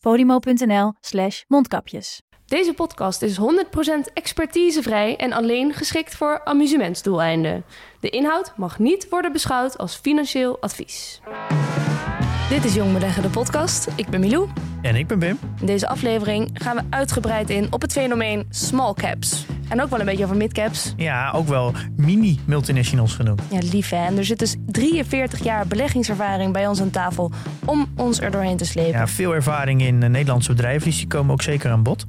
podimo.nl slash mondkapjes. Deze podcast is 100% expertisevrij en alleen geschikt voor amusementsdoeleinden. De inhoud mag niet worden beschouwd als financieel advies. Dit is Jong Beleggen, de podcast. Ik ben Milou. En ik ben Bim. In deze aflevering gaan we uitgebreid in op het fenomeen small caps. En ook wel een beetje over midcaps. Ja, ook wel mini-multinationals genoemd. Ja, lief hè. En er zit dus 43 jaar beleggingservaring bij ons aan tafel om ons er doorheen te slepen. Ja, veel ervaring in uh, Nederlandse bedrijven, dus die komen ook zeker aan bod.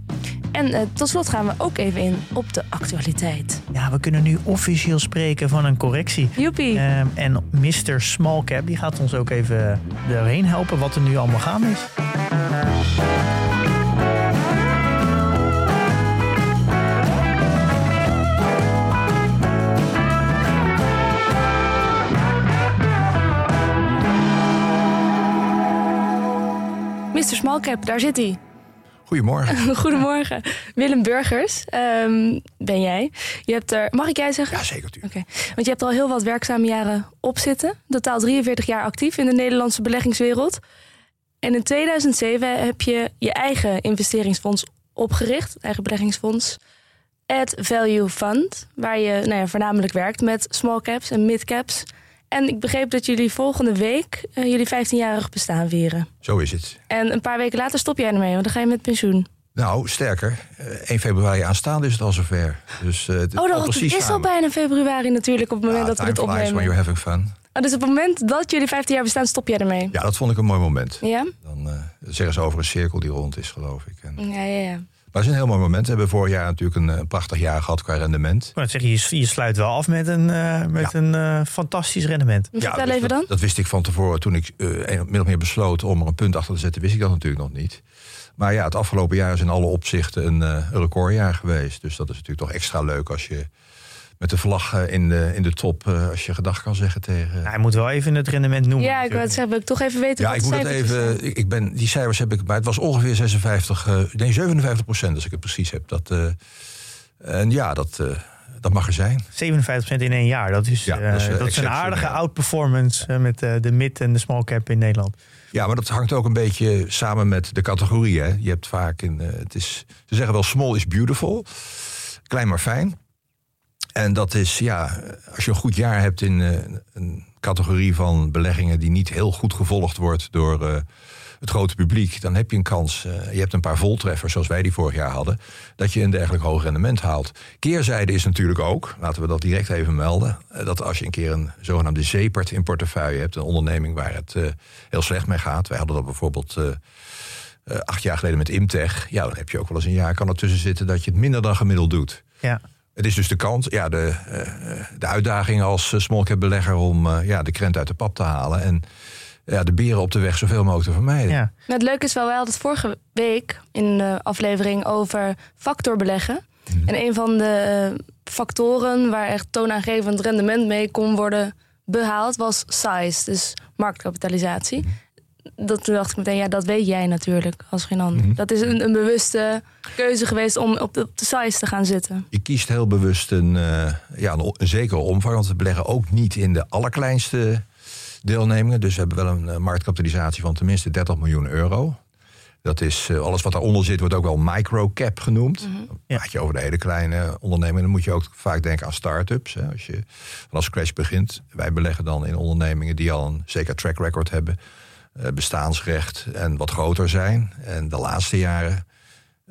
En uh, tot slot gaan we ook even in op de actualiteit. Ja, we kunnen nu officieel spreken van een correctie. Joepie. Uh, en Mr. Smallcap die gaat ons ook even doorheen helpen wat er nu allemaal gaande is. Mr. Smallcap, daar zit hij. Goedemorgen. Goedemorgen. Willem Burgers, um, ben jij. Je hebt er, mag ik jij zeggen? Ja, zeker. Oké. Okay. Want je hebt al heel wat werkzame jaren op zitten. Totaal 43 jaar actief in de Nederlandse beleggingswereld. En in 2007 heb je je eigen investeringsfonds opgericht, eigen beleggingsfonds. Add Value Fund, waar je nou ja, voornamelijk werkt met small caps en mid caps. En ik begreep dat jullie volgende week uh, jullie 15-jarig bestaan vieren. Zo is het. En een paar weken later stop jij ermee, want dan ga je met pensioen. Nou, sterker. Uh, 1 februari aanstaande is het al zover. Dus, uh, het oh, dat is al bijna februari natuurlijk op het moment ja, dat we dit opnemen. when you're having fun. Oh, dus op het moment dat jullie 15 jaar bestaan, stop jij ermee? Ja, dat vond ik een mooi moment. Ja? Dan uh, zeggen ze over een cirkel die rond is, geloof ik. En... Ja, ja, ja. Maar het is een heel mooi moment. We hebben vorig jaar natuurlijk een, een prachtig jaar gehad qua rendement. Maar zeg, je, je sluit wel af met een, uh, met Ja. een uh, fantastisch rendement. Vertel dus even dat, dan. Dat wist ik van tevoren. Toen ik uh, min of meer besloot om er een punt achter te zetten, wist ik dat natuurlijk nog niet. Maar ja, het afgelopen jaar is in alle opzichten een, uh, een recordjaar geweest. Dus dat is natuurlijk toch extra leuk als je met de vlag uh, in, de, in de top, uh, als je gedag kan zeggen tegen. Nou, hij moet wel even het rendement noemen. Ja, ik wil het zeggen, wil ik toch even weten. Ja, wat ik moet het even. Ik, ik ben, die cijfers heb ik, maar het was ongeveer 56, uh, nee 57 procent, als ik het precies heb. Dat, uh, en ja, dat, uh, dat mag er zijn. 57% in één jaar. Dat is, Ja, uh, dat is, uh, dat is een aardige outperformance uh, met uh, de mid en de small cap in Nederland. Ja, maar dat hangt ook een beetje samen met de categorie. Hè. Je hebt vaak in. Uh, het is, ze zeggen wel small is beautiful. Klein maar fijn. En dat is, ja, als je een goed jaar hebt in uh, een categorie van beleggingen die niet heel goed gevolgd wordt door uh, het grote publiek, dan heb je een kans. Uh, je hebt een paar voltreffers, zoals wij die vorig jaar hadden, dat je een dergelijk hoog rendement haalt. Keerzijde is natuurlijk ook, laten we dat direct even melden, dat als je een keer een zogenaamde zeepert in portefeuille hebt, een onderneming waar het heel slecht mee gaat. Wij hadden dat bijvoorbeeld. Acht jaar geleden met Imtech. Ja, dan heb je ook wel eens een jaar kan ertussen zitten dat je het minder dan gemiddeld doet. Ja. Het is dus de kans, ja, de, uh, de uitdaging als small cap belegger om uh, ja, de krent uit de pap te halen. En ja, de beren op de weg zoveel mogelijk te vermijden. Ja. Het leuke is wel, wij hadden het vorige week in de aflevering over factor beleggen. Mm -hmm. En een van de factoren waar echt toonaangevend rendement mee kon worden behaald was size, dus marktkapitalisatie. Mm -hmm dat toen dacht ik meteen, ja, dat weet jij natuurlijk als geen ander. Mm -hmm. Dat is een, een, bewuste keuze geweest om op de, op de size te gaan zitten. Je kiest heel bewust een, uh, ja, een, een zekere omvang, want we beleggen ook niet in de allerkleinste deelnemingen. Dus we hebben wel een uh, marktkapitalisatie van tenminste 30 miljoen euro. Dat is uh, alles wat daaronder zit, wordt ook wel microcap genoemd. Mm -hmm. Dan praat je over de hele kleine ondernemingen. Dan moet je ook vaak denken aan start-ups. Hè. Als je vanaf scratch begint. Wij beleggen dan in ondernemingen die al een zeker track record hebben bestaansrecht en wat groter zijn. En de laatste jaren,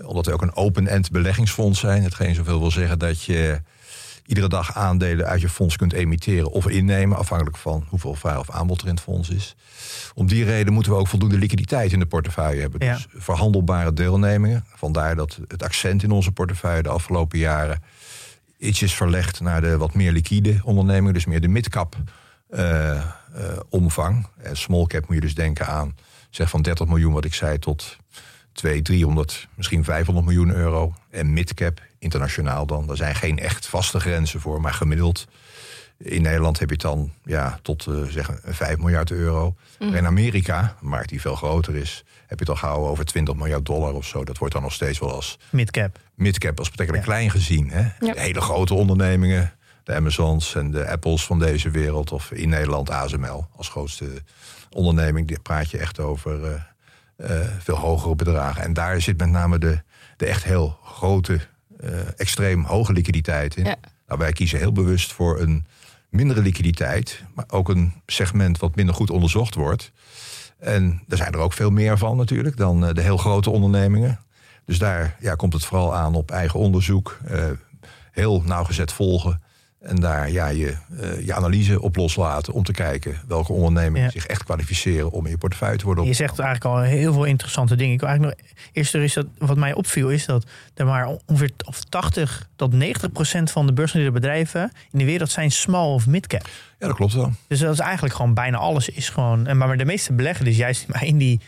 omdat we ook een open-end beleggingsfonds zijn, hetgeen zoveel wil zeggen dat je iedere dag aandelen uit je fonds kunt emitteren of innemen, afhankelijk van hoeveel vraag of aanbod er in het fonds is. Om die reden moeten we ook voldoende liquiditeit in de portefeuille hebben. Ja. Dus verhandelbare deelnemingen. Vandaar dat het accent in onze portefeuille de afgelopen jaren iets is verlegd naar de wat meer liquide ondernemingen, dus meer de midcap. Uh, uh, omvang. En small cap moet je dus denken aan zeg van 30 miljoen, wat ik zei, tot 200, 300, misschien 500 miljoen euro. En midcap, internationaal dan, daar zijn geen echt vaste grenzen voor, maar gemiddeld. In Nederland heb je het dan ja, tot uh, zeggen 5 miljard euro. Mm. In Amerika, een markt die veel groter is, heb je het al gauw over 20 miljard dollar of zo. Dat wordt dan nog steeds wel als midcap. Midcap als betrekkelijk ja. klein gezien. Hè? Ja. Hele grote ondernemingen, de Amazons en de Apples van deze wereld. Of in Nederland ASML als grootste onderneming. Daar praat je echt over uh, uh, veel hogere bedragen. En daar zit met name de, de echt heel grote, uh, extreem hoge liquiditeit in. Ja. Nou, wij kiezen heel bewust voor een mindere liquiditeit, maar ook een segment wat minder goed onderzocht wordt. En er zijn er ook veel meer van natuurlijk dan de heel grote ondernemingen. Dus daar ja, komt het vooral aan op eigen onderzoek, uh, heel nauwgezet volgen. En daar ja, je, uh, je analyse op loslaten om te kijken welke ondernemingen ja. zich echt kwalificeren om in je portefeuille te worden. Je zegt eigenlijk al heel veel interessante dingen. Ik wil eigenlijk nog, eerst is dat, wat mij opviel is dat er maar ongeveer of 80 tot 90 procent van de beursgenoteerde bedrijven in de wereld zijn small of midcap. Ja, dat klopt wel. Dus dat is eigenlijk gewoon bijna alles is gewoon. En maar de meeste beleggen dus juist in die,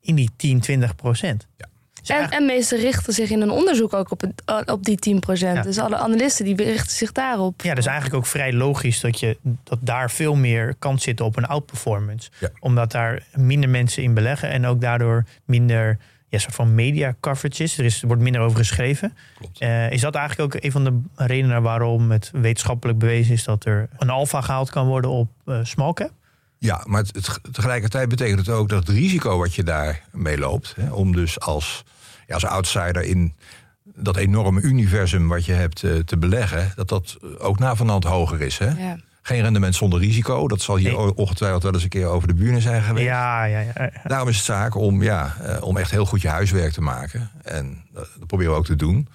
in die 10, 20 procent. Ja. Dus en, en meesten richten zich in een onderzoek ook op, het, op die 10%. Ja. Dus alle analisten die richten zich daarop. Ja, dus eigenlijk ook vrij logisch dat, je, dat daar veel meer kans zit op een outperformance. Ja. Omdat daar minder mensen in beleggen en ook daardoor minder ja, soort van media coverage is. Er, is, er wordt minder over geschreven. Uh, is dat eigenlijk ook een van de redenen waarom het wetenschappelijk bewezen is dat er een alfa gehaald kan worden op uh, small cap? Ja, maar het, het, tegelijkertijd betekent het ook dat het risico wat je daarmee loopt, hè, om dus als, ja, als outsider in dat enorme universum wat je hebt uh, te beleggen, dat dat ook na van hand hoger is. Hè? Ja. Geen rendement zonder risico. Dat zal hier nee. ongetwijfeld wel eens een keer over de bühne zijn geweest. Ja, ja, ja. Daarom is het zaak om, ja, uh, om echt heel goed je huiswerk te maken. En dat, dat proberen we ook te doen.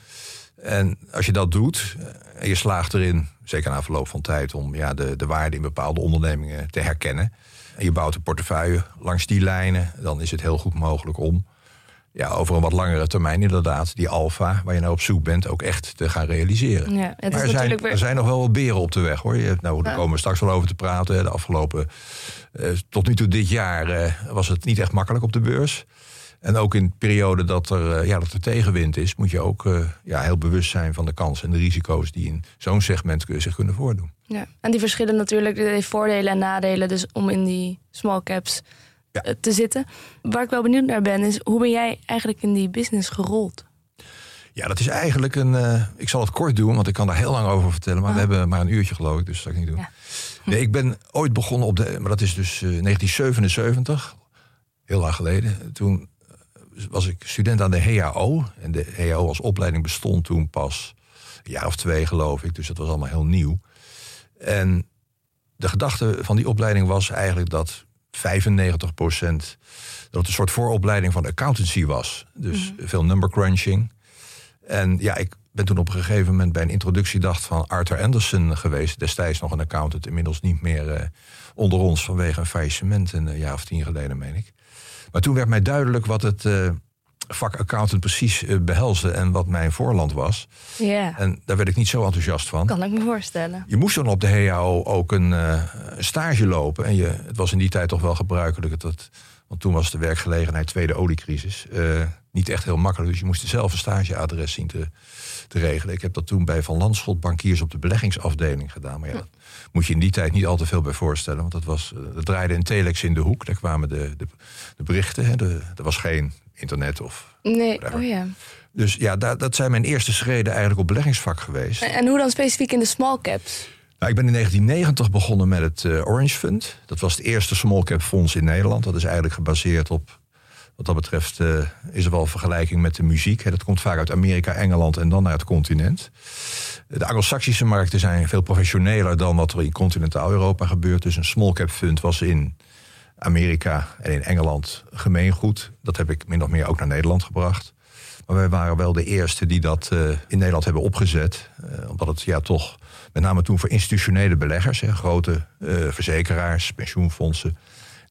En als je dat doet en je slaagt erin, zeker na verloop van tijd, om ja, de, de waarde in bepaalde ondernemingen te herkennen. En je bouwt een portefeuille langs die lijnen, dan is het heel goed mogelijk om ja, over een wat langere termijn inderdaad die alfa, waar je nou op zoek bent, ook echt te gaan realiseren. Ja, het maar is er, zijn, weer... er zijn nog wel wat beren op de weg hoor. Je nou, daar komen we straks wel over te praten. De afgelopen, uh, tot nu toe dit jaar uh, was het niet echt makkelijk op de beurs. En ook in perioden dat er, ja, dat er tegenwind is, moet je ook ja, heel bewust zijn van de kansen en de risico's die in zo'n segment zich kunnen voordoen. Ja, en die verschillen natuurlijk, de voordelen en nadelen, dus om in die small caps ja. te zitten. Waar ik wel benieuwd naar ben, is hoe ben jij eigenlijk in die business gerold? Ja, dat is eigenlijk een. Uh, ik zal het kort doen, want ik kan daar heel lang over vertellen. Maar oh. we hebben maar een uurtje, geloof ik, dus dat zal ik niet doen. Ja. Nee, ik ben ooit begonnen op de. Maar dat is dus uh, 1977, heel lang geleden. Toen was ik student aan de HAO. En de HAO als opleiding bestond toen pas een jaar of twee, geloof ik. Dus dat was allemaal heel nieuw. En de gedachte van die opleiding was eigenlijk dat 95 procent... dat het een soort vooropleiding van accountancy was. Dus mm-hmm. veel number crunching. En ja, ik ben toen op een gegeven moment bij een introductiedag van Arthur Anderson geweest. Destijds nog een accountant, inmiddels niet meer uh, onder ons vanwege een faillissement een jaar of tien geleden, meen ik. Maar toen werd mij duidelijk wat het uh, vak accountant precies uh, behelsde en wat mijn voorland was. Ja. En daar werd ik niet zo enthousiast van. Kan ik me voorstellen. Je moest dan op de HAO ook een uh, stage lopen. En je, het was in die tijd toch wel gebruikelijk dat. Want toen was de werkgelegenheid tweede oliecrisis. niet echt heel makkelijk. Dus je moest zelf een stageadres zien te, te regelen. Ik heb dat toen bij Van Landschot bankiers op de beleggingsafdeling gedaan. Maar ja, moet je in die tijd niet al te veel bij voorstellen. Want dat, was, dat draaide een telex in de hoek. Daar kwamen de, de, de berichten. Hè. De, er was geen internet of. Nee, whatever. oh ja. Dus ja, dat, dat zijn mijn eerste schreden eigenlijk op beleggingsvak geweest. En, en hoe dan specifiek in de small caps? Nou, ik ben in 1990 begonnen met het uh, Orange Fund. Dat was het eerste small cap fonds in Nederland. Dat is eigenlijk gebaseerd op wat dat betreft uh, is er wel vergelijking met de muziek. Hè. Dat komt vaak uit Amerika, Engeland en dan naar het continent. De Anglo-Saxische markten zijn veel professioneler dan wat er in continentaal Europa gebeurt. Dus een small cap fund was in Amerika en in Engeland gemeengoed. Dat heb ik min of meer ook naar Nederland gebracht. Maar wij waren wel de eerste die dat uh, in Nederland hebben opgezet. Uh, omdat het ja toch, met name toen voor institutionele beleggers, hè, grote verzekeraars, pensioenfondsen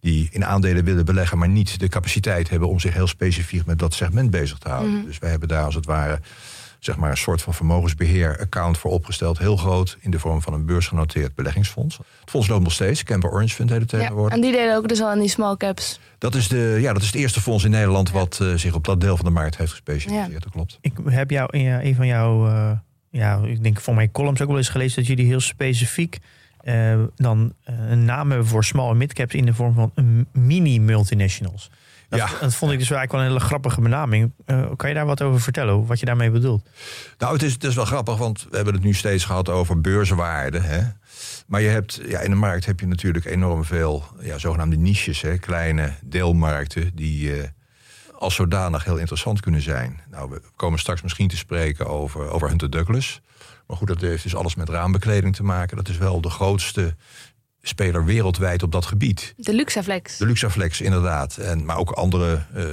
die in aandelen willen beleggen, maar niet de capaciteit hebben om zich heel specifiek met dat segment bezig te houden. Mm. Dus wij hebben daar als het ware zeg maar een soort van vermogensbeheer-account voor opgesteld. Heel groot in de vorm van een beursgenoteerd beleggingsfonds. Het fonds loopt nog steeds. Camper Orange vindt het tegenwoordig. Ja, en die deden ook dus al aan die small caps. Dat is, de, ja, dat is het eerste fonds in Nederland wat uh, zich op dat deel van de markt heeft gespecialiseerd. Ja. Dat klopt. Ik heb jou in een van jouw, uh, ja, ik denk voor mijn columns ook wel eens gelezen dat jullie heel specifiek uh, dan een naam hebben voor small en midcaps in de vorm van mini-multinationals. Dat, ja. dat vond ik dus eigenlijk wel een hele grappige benaming. Uh, kan je daar wat over vertellen, wat je daarmee bedoelt? Nou, het is, het is wel grappig, want we hebben het nu steeds gehad over beurswaarde. Hè? Maar je hebt, ja, in de markt heb je natuurlijk enorm veel ja, zogenaamde niches, hè? kleine deelmarkten, die uh, als zodanig heel interessant kunnen zijn. Nou, we komen straks misschien te spreken over, over Hunter Douglas. Maar goed, dat heeft dus alles met raambekleding te maken. Dat is wel de grootste speler wereldwijd op dat gebied. De Luxaflex. De Luxaflex, inderdaad. En, maar ook andere uh,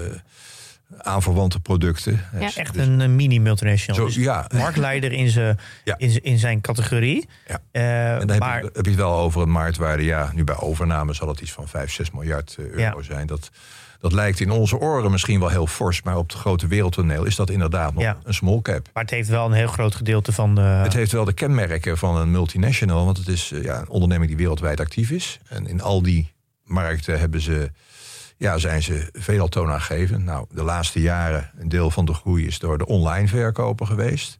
aanverwante producten. Ja. Echt dus, een mini-multinational. Dus ja. Marktleider in, zijn ja. in, in zijn categorie. Ja. Uh, en dan maar... heb, je, heb je het wel over een marktwaarde. Ja, nu bij overname zal het iets van 5, 6 miljard eh, euro zijn. Dat, dat lijkt in onze oren misschien wel heel fors, maar op het grote wereldtoneel is dat inderdaad nog een small cap. Maar het heeft wel een heel groot gedeelte van de. Het heeft wel de kenmerken van een multinational, want het is eh, ja, een onderneming die wereldwijd actief is. En in al die markten hebben ze, ja, zijn ze veelal toonaangevend. Nou, de laatste jaren, een deel van de groei is door de online verkopen geweest.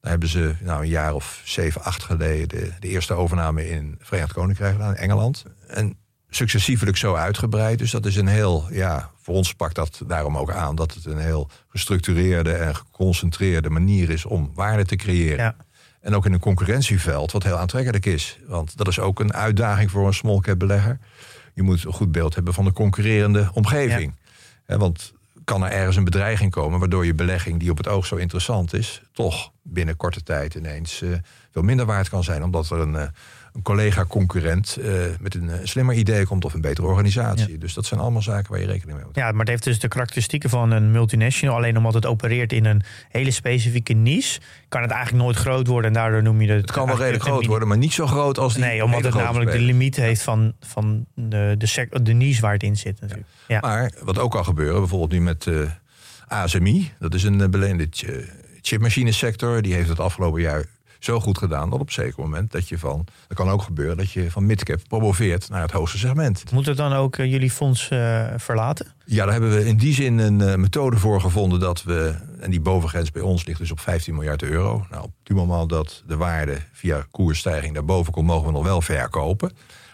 Daar hebben ze nou, een jaar of zeven, acht geleden de, de eerste overname in Verenigd Koninkrijk gedaan, in Engeland. En successievelijk zo uitgebreid. Dus dat is een heel, ja, voor ons pakt dat daarom ook aan dat het een heel gestructureerde en geconcentreerde manier is om waarde te creëren. Ja. En ook in een concurrentieveld, wat heel aantrekkelijk is. Want dat is ook een uitdaging voor een small cap belegger. Je moet een goed beeld hebben van de concurrerende omgeving. Ja. want kan er ergens een bedreiging komen waardoor je belegging, die op het oog zo interessant is, toch binnen korte tijd ineens uh, veel minder waard kan zijn, omdat er een. Uh, een collega-concurrent uh, met een uh, slimmer idee komt of een betere organisatie. Dus dat zijn allemaal zaken waar je rekening mee moet Ja, maar het heeft dus de karakteristieken van een multinational. Alleen omdat het opereert in een hele specifieke niche, kan het eigenlijk nooit groot worden. En daardoor noem je het. Het kan wel redelijk groot worden, maar niet zo groot als die. Nee, omdat het namelijk de limiet heeft van, van de, de, de niche waar het in zit. Natuurlijk. Ja. Maar wat ook kan gebeuren, bijvoorbeeld nu met uh, ASMI, dat is een beleende chipmachinesector, die heeft het afgelopen jaar zo goed gedaan dat op een zeker moment dat je van, dat kan ook gebeuren, dat je van midcap promoveert naar het hoogste segment. Moet het dan ook uh, jullie fonds uh, verlaten? Ja, daar hebben we in die zin een uh, methode voor gevonden dat we, en die bovengrens bij ons ligt dus op 15 miljard euro. Nou, op het moment dat de waarde via koersstijging daarboven komt, mogen we nog wel verkopen.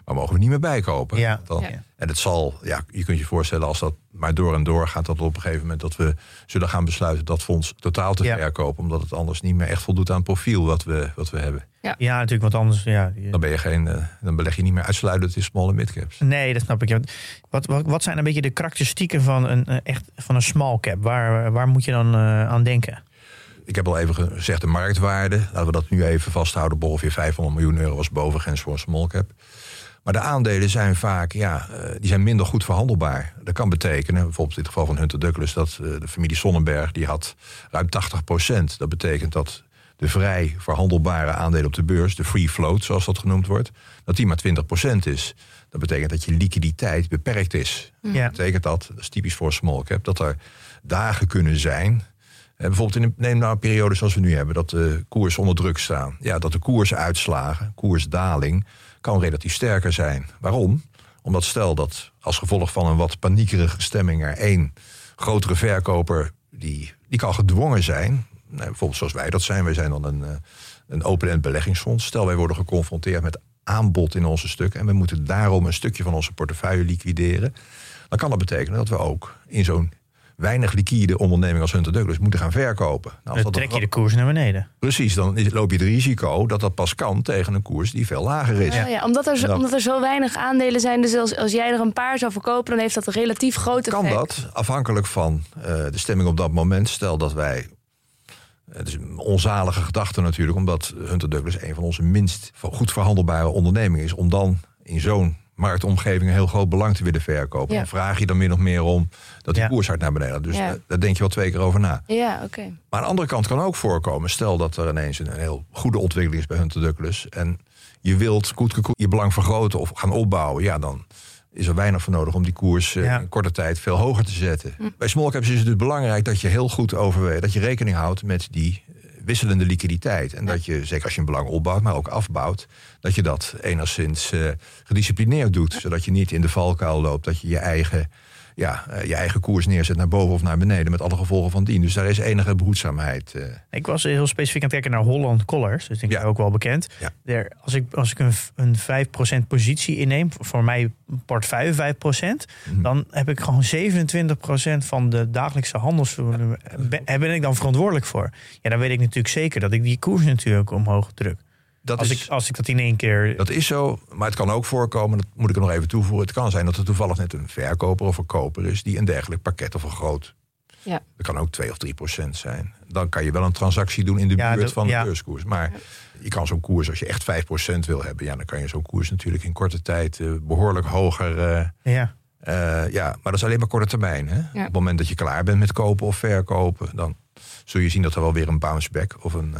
Maar mogen we niet meer bijkopen. Ja. Dan, ja. En het zal, ja, je kunt je voorstellen, als dat maar door en door gaat, dat op een gegeven moment dat we zullen gaan besluiten dat fonds totaal te verkopen. Omdat het anders niet meer echt voldoet aan het profiel wat we, wat we hebben. Ja, ja natuurlijk, want anders. Ja, dan, ben je geen, uh, dan beleg je niet meer uitsluitend in small en midcaps. Nee, dat snap ik. Wat, wat, wat zijn een beetje de karakteristieken van een, echt, van een small cap? Waar, waar moet je dan uh, aan denken? Ik heb al even gezegd de marktwaarde. Laten we dat nu even vasthouden. Ongeveer 500 miljoen euro was bovengrens voor een small cap. Maar de aandelen zijn vaak ja, uh, die zijn minder goed verhandelbaar. Dat kan betekenen, bijvoorbeeld in het geval van Hunter Douglas, dat uh, de familie Sonnenberg die had ruim 80 procent. Dat betekent dat de vrij verhandelbare aandelen op de beurs, de free float zoals dat genoemd wordt, dat die maar 20 procent is. Dat betekent dat je liquiditeit beperkt is. Ja. Dat betekent dat, dat is typisch voor small cap, dat er dagen kunnen zijn uh, bijvoorbeeld in een, neem nou een periode zoals we nu hebben, dat de koers onder druk staan. Ja, dat de koersuitslagen, koersdaling, kan relatief sterker zijn. Waarom? Omdat stel dat als gevolg van een wat paniekerige stemming er één grotere verkoper die, die kan gedwongen zijn. Nou, bijvoorbeeld zoals wij dat zijn. Wij zijn dan een, eh, een open-end beleggingsfonds. Stel wij worden geconfronteerd met aanbod in onze stukken en we moeten daarom een stukje van onze portefeuille liquideren. Dan kan dat betekenen dat we ook in zo'n weinig liquide onderneming als Hunter Douglas moeten gaan verkopen. Nou, dan trek je de koers naar beneden. Precies, dan loop je het risico dat dat pas kan tegen een koers die veel lager is. Ja, ja omdat, er zo, omdat er zo weinig aandelen zijn, dus als, als jij er een paar zou verkopen, dan heeft dat een relatief grote Kan dat, afhankelijk van uh, de stemming op dat moment. Stel dat wij het is een onzalige gedachte natuurlijk, omdat Hunter Douglas een van onze minst goed verhandelbare ondernemingen is. Om dan in zo'n marktomgeving een heel groot belang te willen verkopen. Dan vraag je dan min of meer om dat die koers hard naar beneden gaat. Dus daar denk je wel twee keer over na. Ja, oké. Maar aan de andere kant kan ook voorkomen. Stel dat er ineens een, heel goede ontwikkeling is bij Hunter Douglas. En je wilt goed je belang vergroten of gaan opbouwen. Ja, dan is er weinig voor nodig om die koers uh, in korte tijd veel hoger te zetten. Hm. Bij small caps is het dus belangrijk dat je heel goed overweegt, dat je rekening houdt met die wisselende liquiditeit. En dat je, zeker als je een belang opbouwt, maar ook afbouwt, dat je dat enigszins uh, gedisciplineerd doet. Zodat je niet in de valkuil loopt, dat je je eigen ja, uh, je eigen koers neerzet naar boven of naar beneden. Met alle gevolgen van dien. Dus daar is enige behoedzaamheid. Uh. Ik was heel specifiek aan het kijken naar Holland Collars. Dus denk ik ook wel bekend. Ja. Als ik, als ik een, een 5% positie inneem, voor mij portefeuille 5%, mm. dan heb ik gewoon 27% van de dagelijkse handelsvolume. Ben, ben ik dan verantwoordelijk voor? Ja, dan weet ik natuurlijk zeker dat ik die koers natuurlijk omhoog druk. Dat als, is, ik, als ik dat in één keer. Dat is zo, maar het kan ook voorkomen, dat moet ik er nog even toevoegen. Het kan zijn dat er toevallig net een verkoper of een koper is die een dergelijk pakket of een groot. Ja. Dat kan ook 2 of 3 procent zijn. Dan kan je wel een transactie doen in de Ja, buurt dat- van de ja. beurskoers. Maar je kan zo'n koers, als je echt 5 procent wil hebben, ja, dan kan je zo'n koers natuurlijk in korte tijd eh, behoorlijk hoger. eh, Ja. eh, ja, maar dat is alleen maar korte termijn. Hè? Op het moment dat je klaar bent met kopen of verkopen, dan zul je zien dat er wel weer een bounce back of een.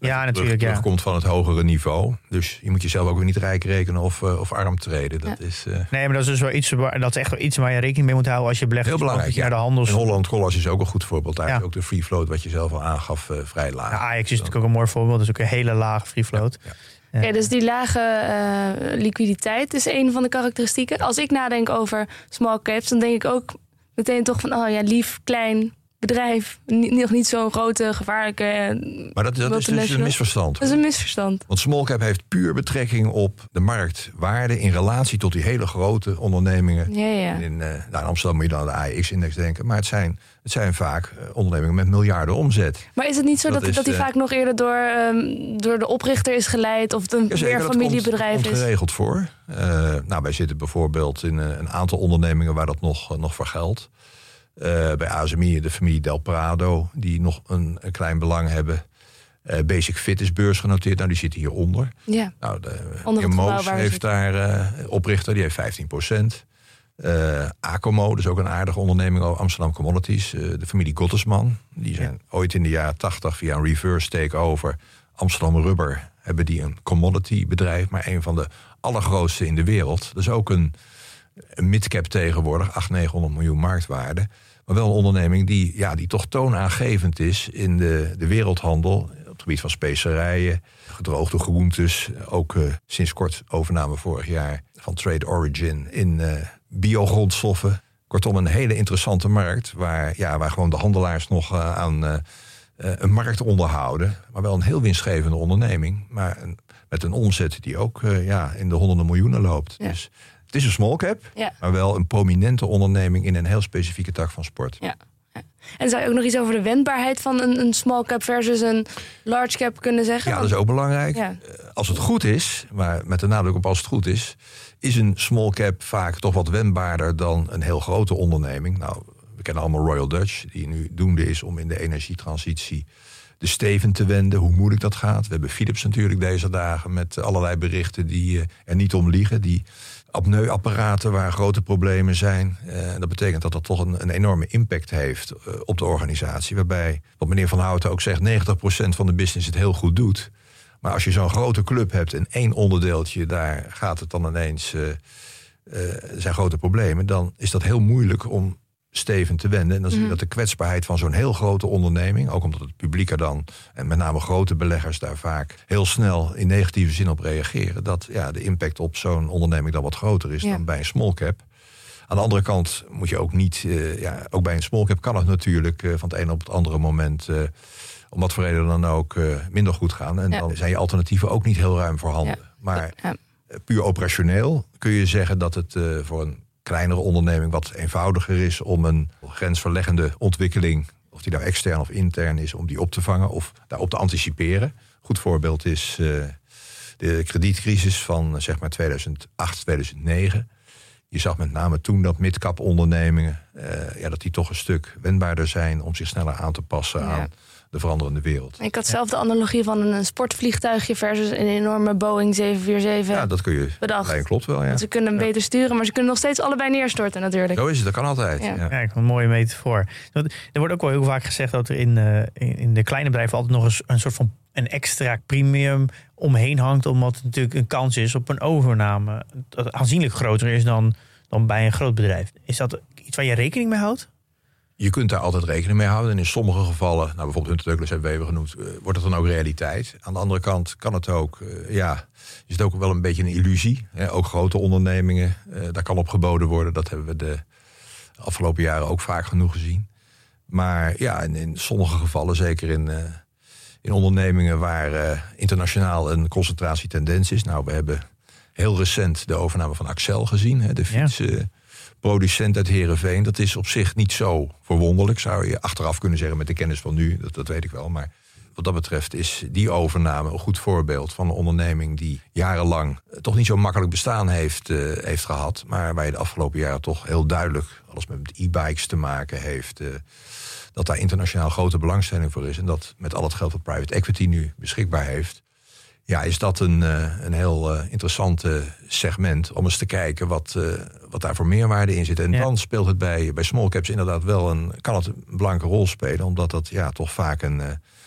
Ja, terug- natuurlijk. Ja. terugkomt van het hogere niveau. Dus je moet jezelf ook weer niet rijk rekenen of, eh, of arm treden. Dat is eh, Nee, maar dat is dus wel iets, waar, dat is echt wel iets waar je rekening mee moet houden als je belegt. heel Dus belangrijk. Naar de ja. handels. En Holland Collars is ook een goed voorbeeld. Daar Ja. is ook de free float, wat je zelf al aangaf, eh, vrij laag. Ja, Ajax is natuurlijk ook een mooi voorbeeld. Dat is ook een hele lage free float. Ja, Ja. Oké, dus die lage eh, liquiditeit is een van de karakteristieken. Als ik nadenk over small caps, dan denk ik ook meteen toch van, oh ja, lief, klein bedrijf. Nog niet zo'n grote, gevaarlijke. eh, Maar dat, dat is dus een misverstand. Dat is een misverstand. Want small cap heeft puur betrekking op de marktwaarde in relatie tot die hele grote ondernemingen. Ja, ja. In, eh, nou, in Amsterdam moet je dan aan de AX-index denken. Maar het zijn, het zijn vaak eh, ondernemingen met miljarden omzet. Maar is het niet zo Dat dat, die de- vaak nog eerder door, ehm, door de oprichter is geleid of een Jazeker, meer familiebedrijf komt, komt is? geregeld voor. Nou, wij zitten bijvoorbeeld in een aantal ondernemingen waar dat nog, nog voor geldt. Eh, bij ASMI, de familie Del Prado, die nog een, een klein belang hebben. Eh, Basic Fit is beursgenoteerd, nou die zitten hieronder. Ja, Nou, de Onder Moos heeft daar eh, oprichter, die heeft 15 procent. Acomo, dus ook een aardige onderneming, Amsterdam Commodities. de familie Gottesman, die zijn ooit in de jaren 80 via een reverse takeover Amsterdam Rubber hebben die een commodity bedrijf, maar een van de allergrootste in de wereld. Dus ook een midcap tegenwoordig, 800, 900 miljoen marktwaarde. Maar wel een onderneming die, ja, die toch toonaangevend is in de, de wereldhandel. Op het gebied van specerijen, gedroogde groentes. Ook eh, sinds kort overname vorig jaar van Trade Origin in eh biogrondstoffen. Kortom, een hele interessante markt waar, ja, waar gewoon de handelaars nog eh, aan een markt onderhouden. Maar wel een heel winstgevende onderneming. Maar een, met een omzet die ook ja, in de honderden miljoenen loopt. Ja. Dus het is een small cap, ja. maar wel een prominente onderneming in een heel specifieke tak van sport. Ja. En zou je ook nog iets over de wendbaarheid van een, een small cap versus een large cap kunnen zeggen? Ja, dat is ook belangrijk. Ja. Als het goed is, maar met de nadruk op als het goed is, is een small cap vaak toch wat wendbaarder dan een heel grote onderneming. Nou, we kennen allemaal Royal Dutch, die nu doende is om in de energietransitie de steven te wenden, hoe moeilijk dat gaat. We hebben Philips natuurlijk deze dagen met allerlei berichten die eh, er niet om liegen. Die apneuapparaten waar grote problemen zijn. Eh, dat betekent dat dat toch een, een enorme impact heeft eh, op de organisatie. Waarbij, wat meneer Van Houten ook zegt, 90% van de business het heel goed doet. Maar als je zo'n grote club hebt en één onderdeeltje, daar gaat het dan ineens. eh, zijn grote problemen, dan is dat heel moeilijk om steven te wenden. En dan zie je dat de kwetsbaarheid van zo'n heel grote onderneming, ook omdat het publiek er dan, en met name grote beleggers daar vaak heel snel in negatieve zin op reageren, dat ja, de impact op zo'n onderneming dan wat groter is Ja. dan bij een small cap. Aan de andere kant moet je ook niet, eh, ja, ook bij een small cap kan het natuurlijk eh, van het ene op het andere moment, eh, om wat voor reden dan ook, minder goed gaan. En Ja. dan zijn je alternatieven ook niet heel ruim voorhanden. Ja. Maar puur operationeel kun je zeggen dat het voor een kleinere onderneming wat eenvoudiger is om een grensverleggende ontwikkeling, of die nou extern of intern is, om die op te vangen of daarop te anticiperen. Goed voorbeeld is eh, de kredietcrisis van eh, zeg maar 2008, 2009. Je zag met name toen dat midcap ondernemingen, eh, ja, dat die toch een stuk wendbaarder zijn om zich sneller aan te passen Ja. aan de veranderende wereld. Ik had zelf de analogie van een sportvliegtuigje versus een enorme Boeing 747. Ja, dat kun je. Bedacht. Nee, klopt wel, ja. Want Ze kunnen hem beter sturen, maar ze kunnen nog steeds allebei neerstorten natuurlijk. Zo is het, dat kan altijd. Ja. Ja. Ja, een mooie metafoor. Want Er wordt ook wel heel vaak gezegd dat er in, eh, in, in de kleine bedrijven altijd nog eens een soort van een extra premium omheen hangt. Omdat het natuurlijk een kans is op een overname. Dat aanzienlijk groter is dan, dan bij een groot bedrijf. Is dat iets waar je rekening mee houdt? Je kunt daar altijd rekening mee houden. En in sommige gevallen, nou bijvoorbeeld Hunter Douglas hebben we even genoemd, uh, wordt het dan ook realiteit. Aan de andere kant kan het ook, uh, ja, is het ook wel een beetje een illusie. Hè? Ook grote ondernemingen, uh, daar kan op geboden worden. Dat hebben we de afgelopen jaren ook vaak genoeg gezien. Maar ja, in, in sommige gevallen, zeker in, in ondernemingen waar internationaal een concentratietendens is. Nou, we hebben heel recent de overname van Axel gezien, hè, de fiets. Ja producent uit Herenveen. Dat is op zich niet zo verwonderlijk, zou je achteraf kunnen zeggen met de kennis van nu. Dat, dat weet ik wel. Maar wat dat betreft is die overname een goed voorbeeld van een onderneming die jarenlang toch niet zo makkelijk bestaan heeft, uh, heeft gehad. Maar waar je de afgelopen jaren toch heel duidelijk alles met e-bikes te maken heeft. Uh, dat daar internationaal grote belangstelling voor is. En dat met al het geld dat private equity nu beschikbaar heeft ja, is dat een, uh, een heel uh, interessant segment om eens te kijken wat, uh, wat daar voor meerwaarde in zit. En ja. dan speelt het bij, bij small caps inderdaad wel een, kan het een belangrijke rol spelen, omdat dat ja, toch vaak een,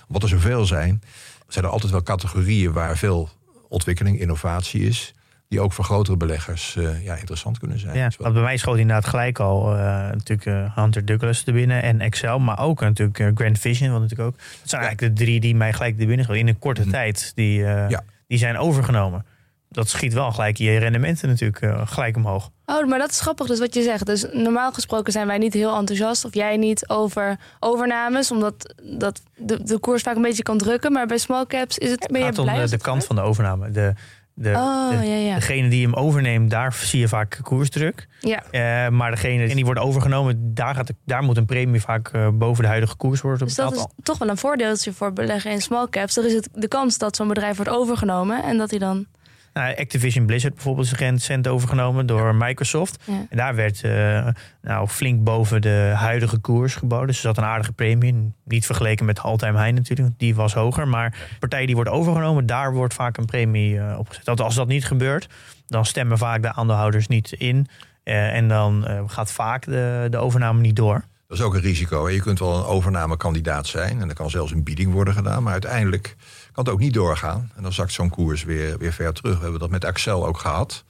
omdat er zoveel zijn, zijn er altijd wel categorieën waar veel ontwikkeling, innovatie is. Die ook voor grotere beleggers ja, interessant kunnen zijn. Ja, want bij mij schoot inderdaad gelijk al natuurlijk Hunter Douglas er binnen en Excel, maar ook natuurlijk Grand Vision, wat natuurlijk ook. Dat zijn eigenlijk de drie die mij gelijk er binnen schoten in een korte mm -hmm. tijd. Die, ja. die zijn overgenomen dat schiet wel gelijk je rendementen natuurlijk uh, gelijk omhoog. Oh, maar dat is grappig dus wat je zegt. Dus normaal gesproken zijn wij niet heel enthousiast... of jij niet over overnames... omdat dat de, de koers vaak een beetje kan drukken. Maar bij small caps is het... Het gaat om de, de kant van de overname. De, de, oh, de, ja, ja. Degene die hem overneemt, daar zie je vaak koersdruk. Ja. Uh, maar degene die wordt overgenomen, daar, gaat, daar moet een premie vaak uh, boven de huidige koers worden betaald. Dus dat is toch wel een voordeeltje voor beleggen in small caps. Er is het de kans dat zo'n bedrijf wordt overgenomen... en dat hij dan... Nou, Activision Blizzard bijvoorbeeld is recent overgenomen door Microsoft. Ja. En daar werd uh, nou, flink boven de huidige koers geboden. Dus zat een aardige premie. Niet vergeleken met all-time high natuurlijk, die was hoger. Maar partijen die worden overgenomen, daar wordt vaak een premie uh, opgezet. Want als dat niet gebeurt, dan stemmen vaak de aandeelhouders niet in. Uh, en dan gaat vaak de, de overname niet door. Dat is ook een risico. Je kunt wel een overnamekandidaat zijn en er kan zelfs een bieding worden gedaan. Maar uiteindelijk kan het ook niet doorgaan. En dan zakt zo'n koers weer, weer ver terug. We hebben dat met Axel ook gehad.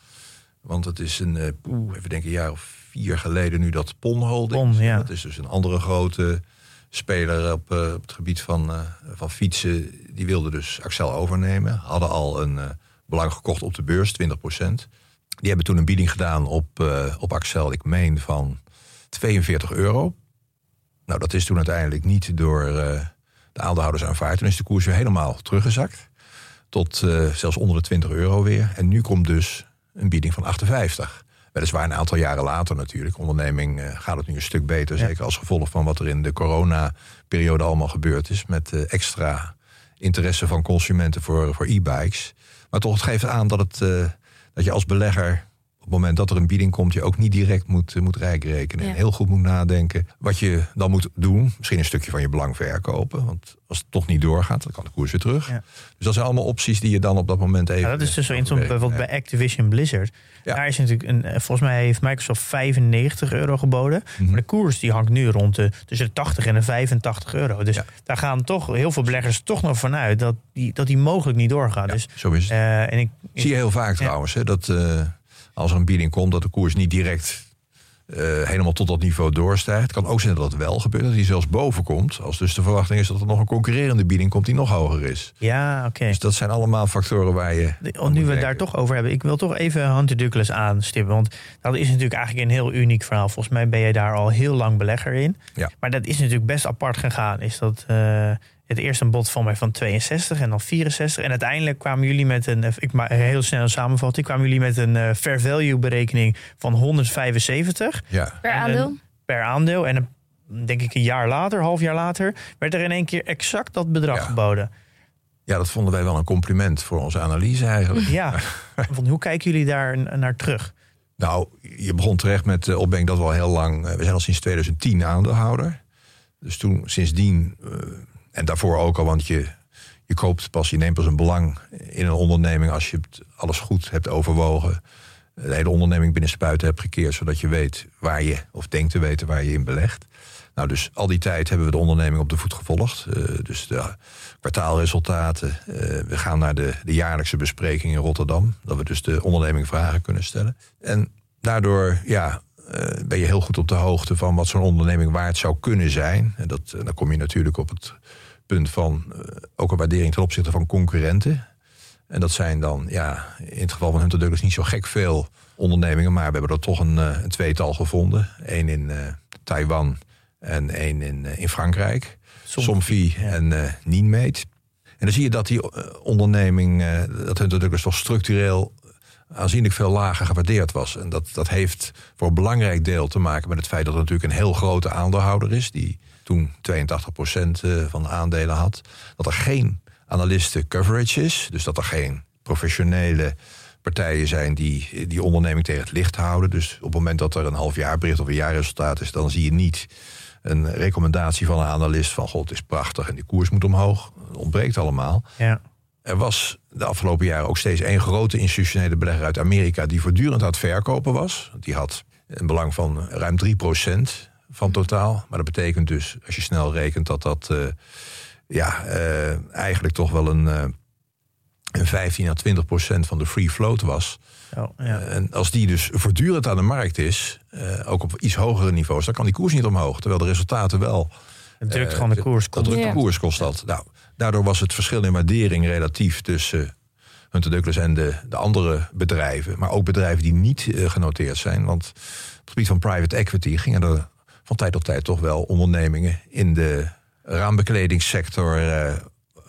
Want het is een, uh, poeh, even denken, een jaar of vier geleden nu dat Pon Holding. Pon, ja. Dat is dus een andere grote speler op, uh, op het gebied van, uh, van fietsen. Die wilde dus Axel overnemen. Hadden al een belang gekocht op de beurs, 20% Die hebben toen een bieding gedaan op, op Axel, ik meen van 42 euro. Nou, dat is toen uiteindelijk niet door de aandeelhouders aanvaard. Toen is de koers weer helemaal teruggezakt. Tot uh, zelfs onder de 20 euro weer. En nu komt dus een bieding van 58. Weliswaar een aantal jaren later natuurlijk. Onderneming uh, gaat het nu een stuk beter. Ja. Zeker als gevolg van wat er in de corona-periode allemaal gebeurd is. Met uh, extra interesse van consumenten voor, voor e-bikes. Maar toch, het geeft aan dat, het, dat je als belegger op het moment dat er een bieding komt, je ook niet direct moet, moet rijk rekenen. Ja. En heel goed moet nadenken wat je dan moet doen. Misschien een stukje van je belang verkopen. Want als het toch niet doorgaat, dan kan de koers weer terug. Ja. Dus dat zijn allemaal opties die je dan op dat moment even. Ja, dat is dus zo interessant. Bijvoorbeeld bij Activision Blizzard. Ja. Daar is natuurlijk een, volgens mij heeft Microsoft 95 euro geboden. Mhm. Mm -hmm. Maar de koers die hangt nu rond de tussen de 80 en de 85 euro. Dus Ja. daar gaan toch heel veel beleggers toch nog vanuit dat die, dat die mogelijk niet doorgaan. Ja, dus, zo is het. uh, en ik, Zie je heel vaak trouwens. Hè, dat uh, als er een bieding komt, dat de koers niet direct uh, helemaal tot dat niveau doorstijgt. Het kan ook zijn dat dat wel gebeurt, dat die zelfs boven komt. Als dus de verwachting is dat er nog een concurrerende bieding komt die nog hoger is. Ja, oké. Okay. Dus dat zijn allemaal factoren waar je. De, nu we het daar toch over hebben, ik wil toch even Hunter Douglas aanstippen. Want dat is natuurlijk eigenlijk een heel uniek verhaal. Volgens mij ben je daar al heel lang belegger in. Ja. Maar dat is natuurlijk best apart gegaan. Is dat. Uh, het eerste een bod van mij van 62 en dan 64. En uiteindelijk kwamen jullie met een, ik maak heel snel een samenvatting, kwamen jullie met een uh, fair value berekening van 175. Ja. Per aandeel? Per aandeel. En een, denk ik een jaar later, half jaar later, werd er in één keer exact dat bedrag Ja. geboden. ja, dat vonden wij wel een compliment voor onze analyse eigenlijk. Ja, van, hoe kijken jullie daar naar terug? Nou, je begon terecht met de opbreng dat we al heel lang, eh, we zijn al sinds 2010 aandeelhouder. Dus toen sindsdien, uh, en daarvoor ook al, want je, je koopt pas, je neemt pas een belang in een onderneming als je alles goed hebt overwogen. De hele onderneming binnen spuiten hebt gekeerd, zodat je weet waar je, of denkt te weten waar je in belegt. Nou, dus al die tijd hebben we de onderneming op de voet gevolgd. Uh, dus de kwartaalresultaten. Uh, we gaan naar de, de jaarlijkse bespreking in Rotterdam. Dat we dus de onderneming vragen kunnen stellen. En daardoor, ja, eh, ben je heel goed op de hoogte van wat zo'n onderneming waard zou kunnen zijn. En dat, dan kom je natuurlijk op het punt van ook een waardering ten opzichte van concurrenten. En dat zijn dan, ja, in het geval van Hunter Douglas niet zo gek veel ondernemingen, maar we hebben er toch een, een tweetal gevonden. Eén in Taiwan en één in, in Frankrijk. Somfy en uh, Nienmeet. En dan zie je dat die onderneming, uh, dat Hunter Douglas toch structureel aanzienlijk veel lager gewaardeerd was. En dat, dat heeft voor een belangrijk deel te maken met het feit dat er natuurlijk een heel grote aandeelhouder is, die toen 82% eh, van de aandelen had. Dat er geen analisten coverage is, dus dat er geen professionele partijen zijn die die onderneming tegen het licht houden. Dus op het moment dat er een halfjaarbericht of een jaarresultaat is, dan zie je niet een recommendatie van een analist van god, is prachtig en die koers moet omhoog. Dat ontbreekt allemaal. Ja. Er was de afgelopen jaren ook steeds één grote institutionele belegger uit Amerika die voortdurend aan het verkopen was. Die had een belang van ruim 3% van totaal. Maar dat betekent dus, als je snel rekent, dat dat uh, ja, uh, eigenlijk toch wel een, uh, een 15 à 20 procent van de free float was. Oh, ja. En als die dus voortdurend aan de markt is, ook op iets hogere niveaus, dan kan die koers niet omhoog. Terwijl de resultaten wel. Het drukt gewoon de koers. Dat drukt de koers kost dat. Nou, Daardoor was het verschil in waardering relatief tussen Hunter Douglas en de, de andere bedrijven. Maar ook bedrijven die niet uh, genoteerd zijn. Want op het gebied van private equity gingen er van tijd tot tijd toch wel ondernemingen in de raambekledingssector uh,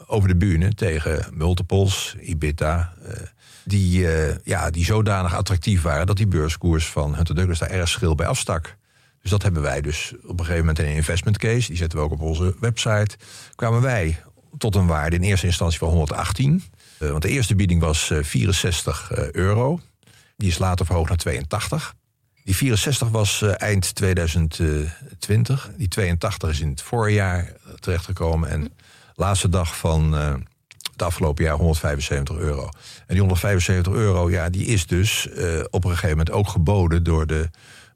over de bühne tegen multiples, EBITDA. Uh, die, ja, die zodanig attractief waren dat die beurskoers van Hunter Douglas daar erg schil bij afstak. Dus dat hebben wij dus op een gegeven moment in een investment case, die zetten we ook op onze website, kwamen wij tot een waarde in eerste instantie van 118. Uh, want de eerste bieding was uh, 64 uh, euro. Die is later verhoogd naar 82. Die 64 was uh, eind 2020. Die 82 is in het voorjaar terechtgekomen. En laatste dag van het afgelopen jaar 175 euro. En die 175 euro, ja, die is dus op een gegeven moment ook geboden door de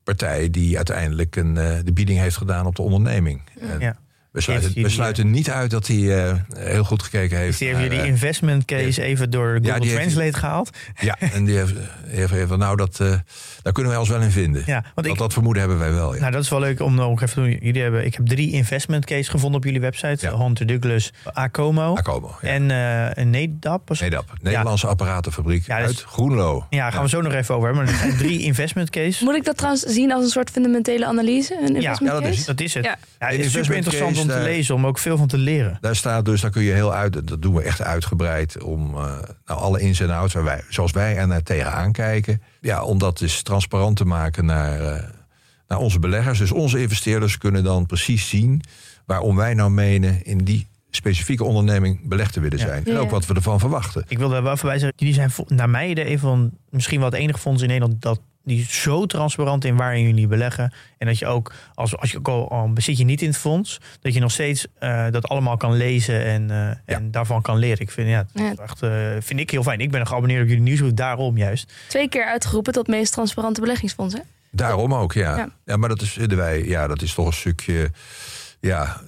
partij die uiteindelijk een, de bieding heeft gedaan op de onderneming. En, ja. We sluiten, we sluiten niet uit dat hij uh, heel goed gekeken heeft. Die heeft je die investment case even door Google ja, Translate heeft, gehaald. Ja, en die heeft, heeft, heeft nou, dat, uh, daar kunnen wij ons wel in vinden. Ja, want dat, ik, dat vermoeden hebben wij wel. Ja. Nou, dat is wel leuk om nog even te doen. Jullie hebben, ik heb drie investment case gevonden op jullie website. Ja. Hunter Douglas, Acomo. Acomo ja. En uh, Nedap. Nedap, Nederlandse apparatenfabriek ja, dus, uit Groenlo. Ja, gaan we zo nog even over hebben. Maar er zijn drie investment case. Moet ik dat trouwens zien als een soort fundamentele analyse? Een ja, ja, dat is, dat is het. Ja. het is super interessant om te lezen, om ook veel van te leren. Daar staat dus, daar kun je heel uit, dat doen we echt uitgebreid, om uh, nou, alle ins en outs, wij, zoals wij er naar tegenaan kijken, ja, om dat dus transparant te maken naar, uh, naar onze beleggers. Dus onze investeerders kunnen dan precies zien waarom wij nou menen in die specifieke onderneming belegd te willen zijn. En ook wat we ervan verwachten. Ik wil daar wel voorbij zeggen, jullie zijn naar mij de een van misschien wel het enige fonds in Nederland dat die is zo transparant in waarin jullie beleggen. En dat je ook, als, als je ook al, al bezit je niet in het fonds, dat je nog steeds uh, dat allemaal kan lezen en, uh, en daarvan kan leren. Ik vind, ja, ja. Echt, uh, vind ik heel fijn. Ik ben geabonneerd op jullie nieuwsbrief, daarom juist. Twee keer uitgeroepen tot meest transparante beleggingsfonds, hè? Daarom ook, ja. Ja, ja maar dat is, wij, ja, dat is toch een stukje, ja,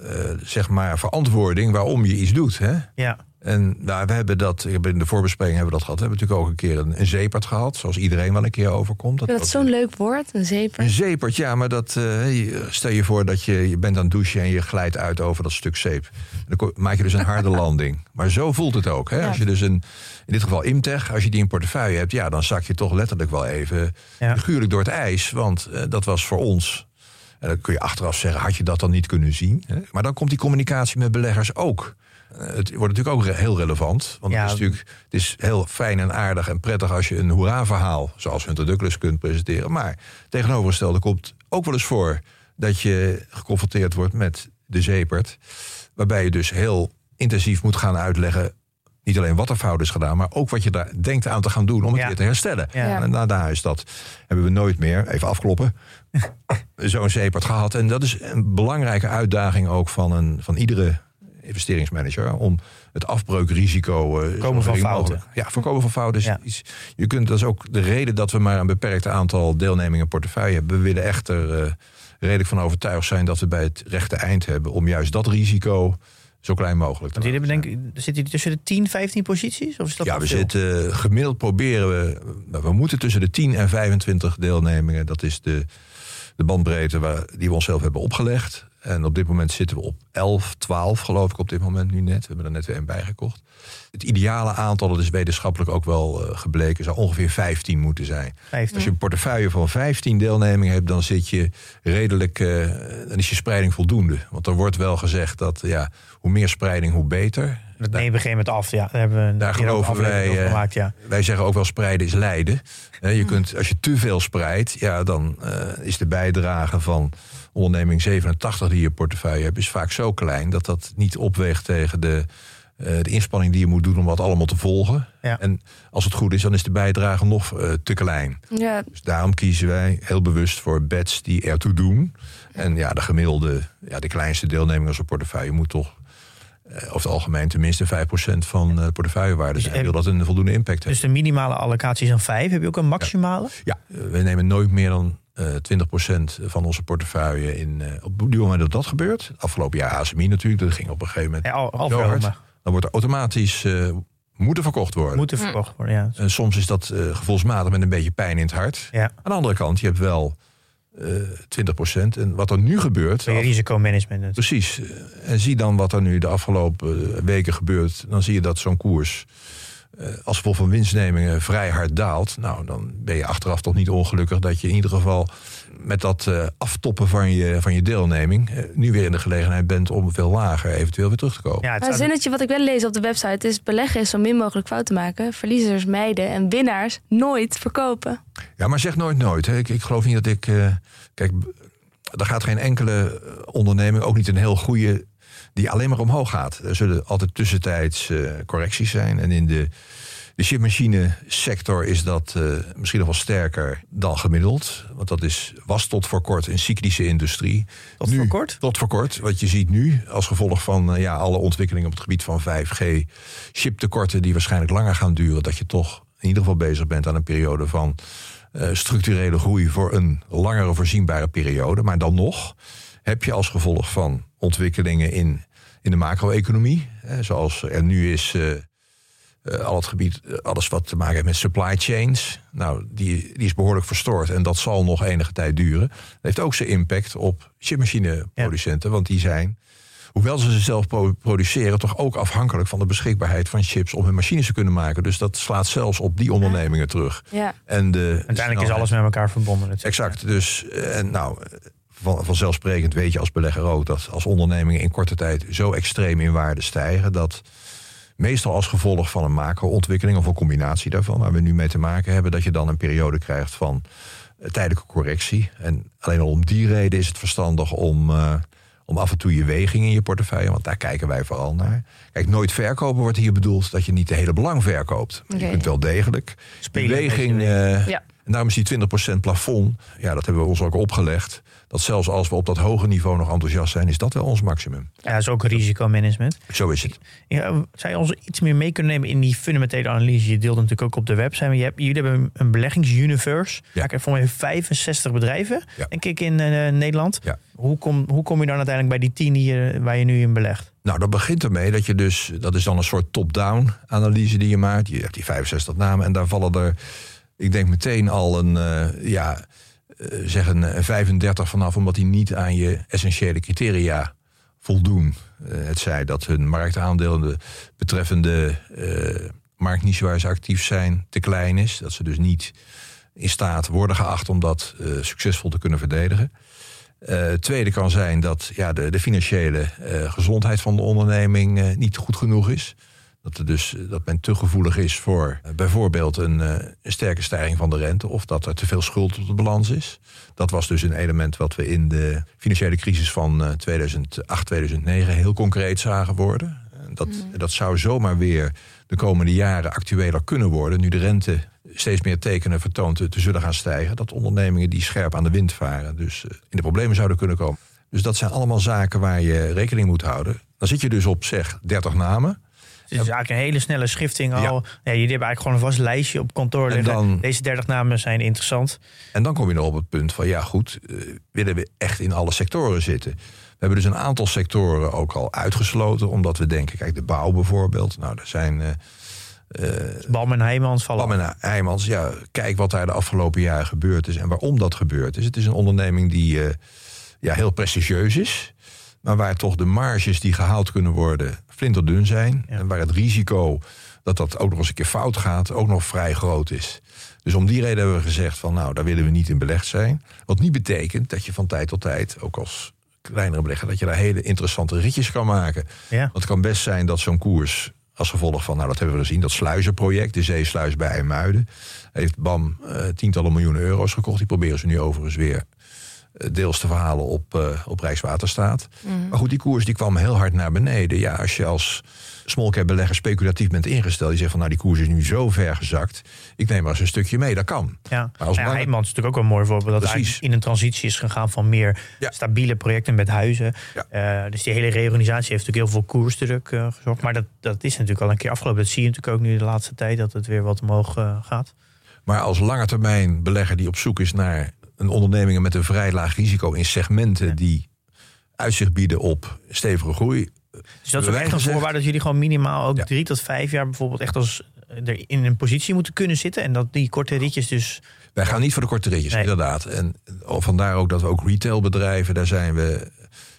zeg maar, verantwoording waarom je iets doet, hè? Ja. En nou, we hebben dat, in de voorbespreking hebben we dat gehad. We hebben natuurlijk ook een keer een, een zeepert gehad, zoals iedereen wel een keer overkomt. Dat, dat is zo'n leuk woord, een zeepert. Een zeepert, ja, maar dat, uh, stel je voor dat je, je bent aan het douchen en je glijdt uit over dat stuk zeep. Dan maak je dus een harde landing. Maar zo voelt het ook. Hè? Ja. Als je dus een, in dit geval Imtech, als je die in portefeuille hebt, ja, dan zak je toch letterlijk wel even ja. figuurlijk door het ijs. Want uh, dat was voor ons. En dan kun je achteraf zeggen, had je dat dan niet kunnen zien? Hè? Maar dan komt die communicatie met beleggers ook. Het wordt natuurlijk ook heel relevant. Want ja, het, is natuurlijk, het is heel fijn en aardig en prettig als je een hoera-verhaal, zoals Hunter Douglas, kunt presenteren. Maar tegenovergestelde komt ook wel eens voor dat je geconfronteerd wordt met de zeepert. Waarbij je dus heel intensief moet gaan uitleggen. Niet alleen wat er fout is gedaan, maar ook wat je daar denkt aan te gaan doen om het ja. weer te herstellen. Ja. En na is dat hebben we nooit meer, even afkloppen, zo'n zeepert gehad. En dat is een belangrijke uitdaging ook van, een, van iedere investeringsmanager om het afbreukrisico. Uh, voorkomen van fouten. Ja, voorkomen van fouten. Ja. Is, je kunt, dat is ook de reden dat we maar een beperkt aantal deelnemingen portefeuille hebben. We willen echter uh, redelijk van overtuigd zijn dat we bij het rechte eind hebben om juist dat risico zo klein mogelijk te Want hebben denk, zit hij tussen de 10, 15 posities? Of is dat ja, we zitten gemiddeld proberen we. We moeten tussen de 10 en 25 deelnemingen. Dat is de de bandbreedte waar, die we onszelf hebben opgelegd. En op dit moment zitten we op 11, 12 geloof ik op dit moment nu net. We hebben er net weer een bijgekocht. Het ideale aantal, dat is wetenschappelijk ook wel uh, gebleken, zou ongeveer 15 moeten zijn. 15. Als je een portefeuille van 15 deelnemingen hebt, dan zit je redelijk, uh, dan is je spreiding voldoende. Want er wordt wel gezegd dat ja, hoe meer spreiding, hoe beter. Dat nemen we geen moment af. Ja, daar hebben we daar geloven wij. Uh, gemaakt, ja. Wij zeggen ook wel spreiden is lijden. je kunt, als je te veel spreidt, ja, dan is de bijdrage van onderneming 87 die je portefeuille hebt, is vaak zo klein dat dat niet opweegt tegen de, uh, de inspanning die je moet doen om wat allemaal te volgen. Ja. En als het goed is, dan is de bijdrage nog uh, te klein. Ja. Dus daarom kiezen wij heel bewust voor bets die ertoe doen. En ja, de gemiddelde, ja, de kleinste deelneming als een portefeuille moet toch uh, over het algemeen tenminste 5% van de portefeuillewaarde zijn. Dus, wil dat een voldoende impact dus de minimale allocatie is dan 5. Heb je ook een maximale? Ja, ja we nemen nooit meer dan uh, 20% van onze portefeuille in. Uh, op het moment dat dat gebeurt, afgelopen jaar ASMI natuurlijk, dat ging op een gegeven moment. Ja, al, al zo hard, dan wordt er automatisch uh, moeten verkocht worden. Moeten verkocht worden, ja. En soms is dat gevoelsmatig met een beetje pijn in het hart. Ja. Aan de andere kant, je hebt wel uh, 20%. En wat er nu gebeurt. Af... risicomanagement. Precies. En zie dan wat er nu de afgelopen weken gebeurt. Dan zie je dat zo'n koers als gevolg van winstnemingen vrij hard daalt. Nou, dan ben je achteraf toch niet ongelukkig dat je in ieder geval met dat uh, aftoppen van je, van je deelneming uh, nu weer in de gelegenheid bent om veel lager eventueel weer terug te komen. Ja, het een zinnetje wat ik wel lees op de website is beleggen is zo min mogelijk fout te maken, verliezers mijden en winnaars nooit verkopen. Ja, maar zeg nooit nooit. Hè. Ik, ik geloof niet dat ik. Uh, kijk, er gaat geen enkele onderneming, ook niet een heel goede die alleen maar omhoog gaat. Er zullen altijd tussentijds uh, correcties zijn. En in de, de chipmachine sector is dat uh, misschien nog wel sterker dan gemiddeld. Want dat is, was tot voor kort een cyclische industrie. Tot nu, voor kort? Tot voor kort. Wat je ziet nu als gevolg van uh, ja, alle ontwikkelingen op het gebied van 5G. Chiptekorten die waarschijnlijk langer gaan duren. Dat je toch in ieder geval bezig bent aan een periode van structurele groei voor een langere voorzienbare periode. Maar dan nog heb je als gevolg van ontwikkelingen in, in de macro-economie. Zoals er nu is uh, uh, al het gebied, alles wat te maken heeft met supply chains. Nou, die, die is behoorlijk verstoord en dat zal nog enige tijd duren. Dat heeft ook zijn impact op chipmachineproducenten, ja. want die zijn, hoewel ze ze zelf produceren, toch ook afhankelijk van de beschikbaarheid van chips om hun machines te kunnen maken. Dus dat slaat zelfs op die ondernemingen terug. Ja. En de, Uiteindelijk is alles met elkaar verbonden. Natuurlijk. Exact. Dus, en nou, van, vanzelfsprekend weet je als belegger ook dat als ondernemingen in korte tijd zo extreem in waarde stijgen, dat meestal als gevolg van een macro-ontwikkeling of een combinatie daarvan, waar we nu mee te maken hebben, dat je dan een periode krijgt van tijdelijke correctie. En alleen al om die reden is het verstandig om, uh, om af en toe je weging in je portefeuille, want daar kijken wij vooral naar. Kijk, nooit verkopen wordt hier bedoeld dat je niet de hele belang verkoopt. Okay. Je kunt wel degelijk Spelen weging. Uh, ja. En daarom is die 20% plafond, ja, dat hebben we ons ook opgelegd. Dat zelfs als we op dat hoge niveau nog enthousiast zijn, is dat wel ons maximum. Ja, dat is ook risicomanagement. Zo is het. Ja, zou je ons iets meer mee kunnen nemen in die fundamentele analyse? Je deelt natuurlijk ook op de website. Maar je hebt, jullie hebben een beleggingsuniverse. Ja. Ik heb voor mij 65 bedrijven, ja. denk ik, in uh, Nederland. Ja. Hoe, kom, hoe kom je dan uiteindelijk bij die 10 die je, waar je nu in belegt? Nou, dat begint ermee dat je dus, dat is dan een soort top-down analyse die je maakt. Je hebt die 65 namen en daar vallen er, ik denk meteen al een, uh, ja, uh, zeg een 35 vanaf, omdat die niet aan je essentiële criteria voldoen. Uh, het zij dat hun marktaandeel, de betreffende uh, waar ze actief zijn, te klein is. Dat ze dus niet in staat worden geacht om dat succesvol te kunnen verdedigen. Uh, tweede kan zijn dat ja, de, de financiële gezondheid van de onderneming niet goed genoeg is. Dat, er dus, dat men te gevoelig is voor bijvoorbeeld een, een, sterke stijging van de rente... of dat er te veel schuld op de balans is. Dat was dus een element wat we in de financiële crisis van 2008, 2009 heel concreet zagen worden. Dat, mm. dat zou zomaar weer de komende jaren actueler kunnen worden... nu de rente steeds meer tekenen vertoont te, te zullen gaan stijgen. Dat ondernemingen die scherp aan de wind varen, dus in de problemen zouden kunnen komen. Dus dat zijn allemaal zaken waar je rekening moet houden. Dan zit je dus op zeg 30 namen. Het is eigenlijk een hele snelle schifting al. Ja. Ja, jullie hebben eigenlijk gewoon een vast lijstje op kantoor liggen. Dan, Deze 30 namen zijn interessant. En dan kom je nog op het punt van, ja goed, uh, willen we echt in alle sectoren zitten? We hebben dus een aantal sectoren ook al uitgesloten, omdat we denken, kijk, de bouw bijvoorbeeld. Nou, er zijn... Uh, Uh, Bam en Heijmans vallen Bam en Heijmans, ja, kijk wat daar de afgelopen jaren gebeurd is en waarom dat gebeurd is. Het is een onderneming die uh, ja, heel prestigieus is, maar waar toch de marges die gehaald kunnen worden flinterdun zijn. En waar het risico dat dat ook nog eens een keer fout gaat, ook nog vrij groot is. Dus om die reden hebben we gezegd van nou, daar willen we niet in belegd zijn. Wat niet betekent dat je van tijd tot tijd, ook als kleinere belegger, dat je daar hele interessante ritjes kan maken. Ja. het kan best zijn dat zo'n koers als gevolg van, nou dat hebben we gezien, dat sluizenproject, de zeesluis bij IJmuiden, heeft BAM uh, tientallen miljoenen euro's gekocht. Die proberen ze nu overigens weer eh, deels te verhalen op, uh, op Rijkswaterstaat. Mm. Maar goed, die koers die kwam heel hard naar beneden. Ja, als je als small belegger speculatief bent ingesteld. Je zegt van nou die koers is nu zo ver gezakt. Ik neem maar eens een stukje mee, dat kan. Ja, maar als ja, is natuurlijk ook een mooi voorbeeld. Dat hij in een transitie is gegaan van meer stabiele projecten met huizen. Ja. Uh, dus die hele reorganisatie heeft natuurlijk heel veel koersdruk uh, gezorgd. Maar dat, dat is natuurlijk al een keer afgelopen. Dat zie je natuurlijk ook nu de laatste tijd dat het weer wat omhoog uh, gaat. Maar als lange termijn belegger die op zoek is naar een onderneming met een vrij laag risico in segmenten die uitzicht bieden op stevige groei, dus dat is ook echt een voorwaarde dat jullie gewoon minimaal ook drie tot vijf jaar bijvoorbeeld echt als eh, er in een positie moeten kunnen zitten. En dat die korte ritjes dus. Wij gaan niet voor de korte ritjes, inderdaad. En oh, vandaar ook dat we ook retailbedrijven, daar zijn we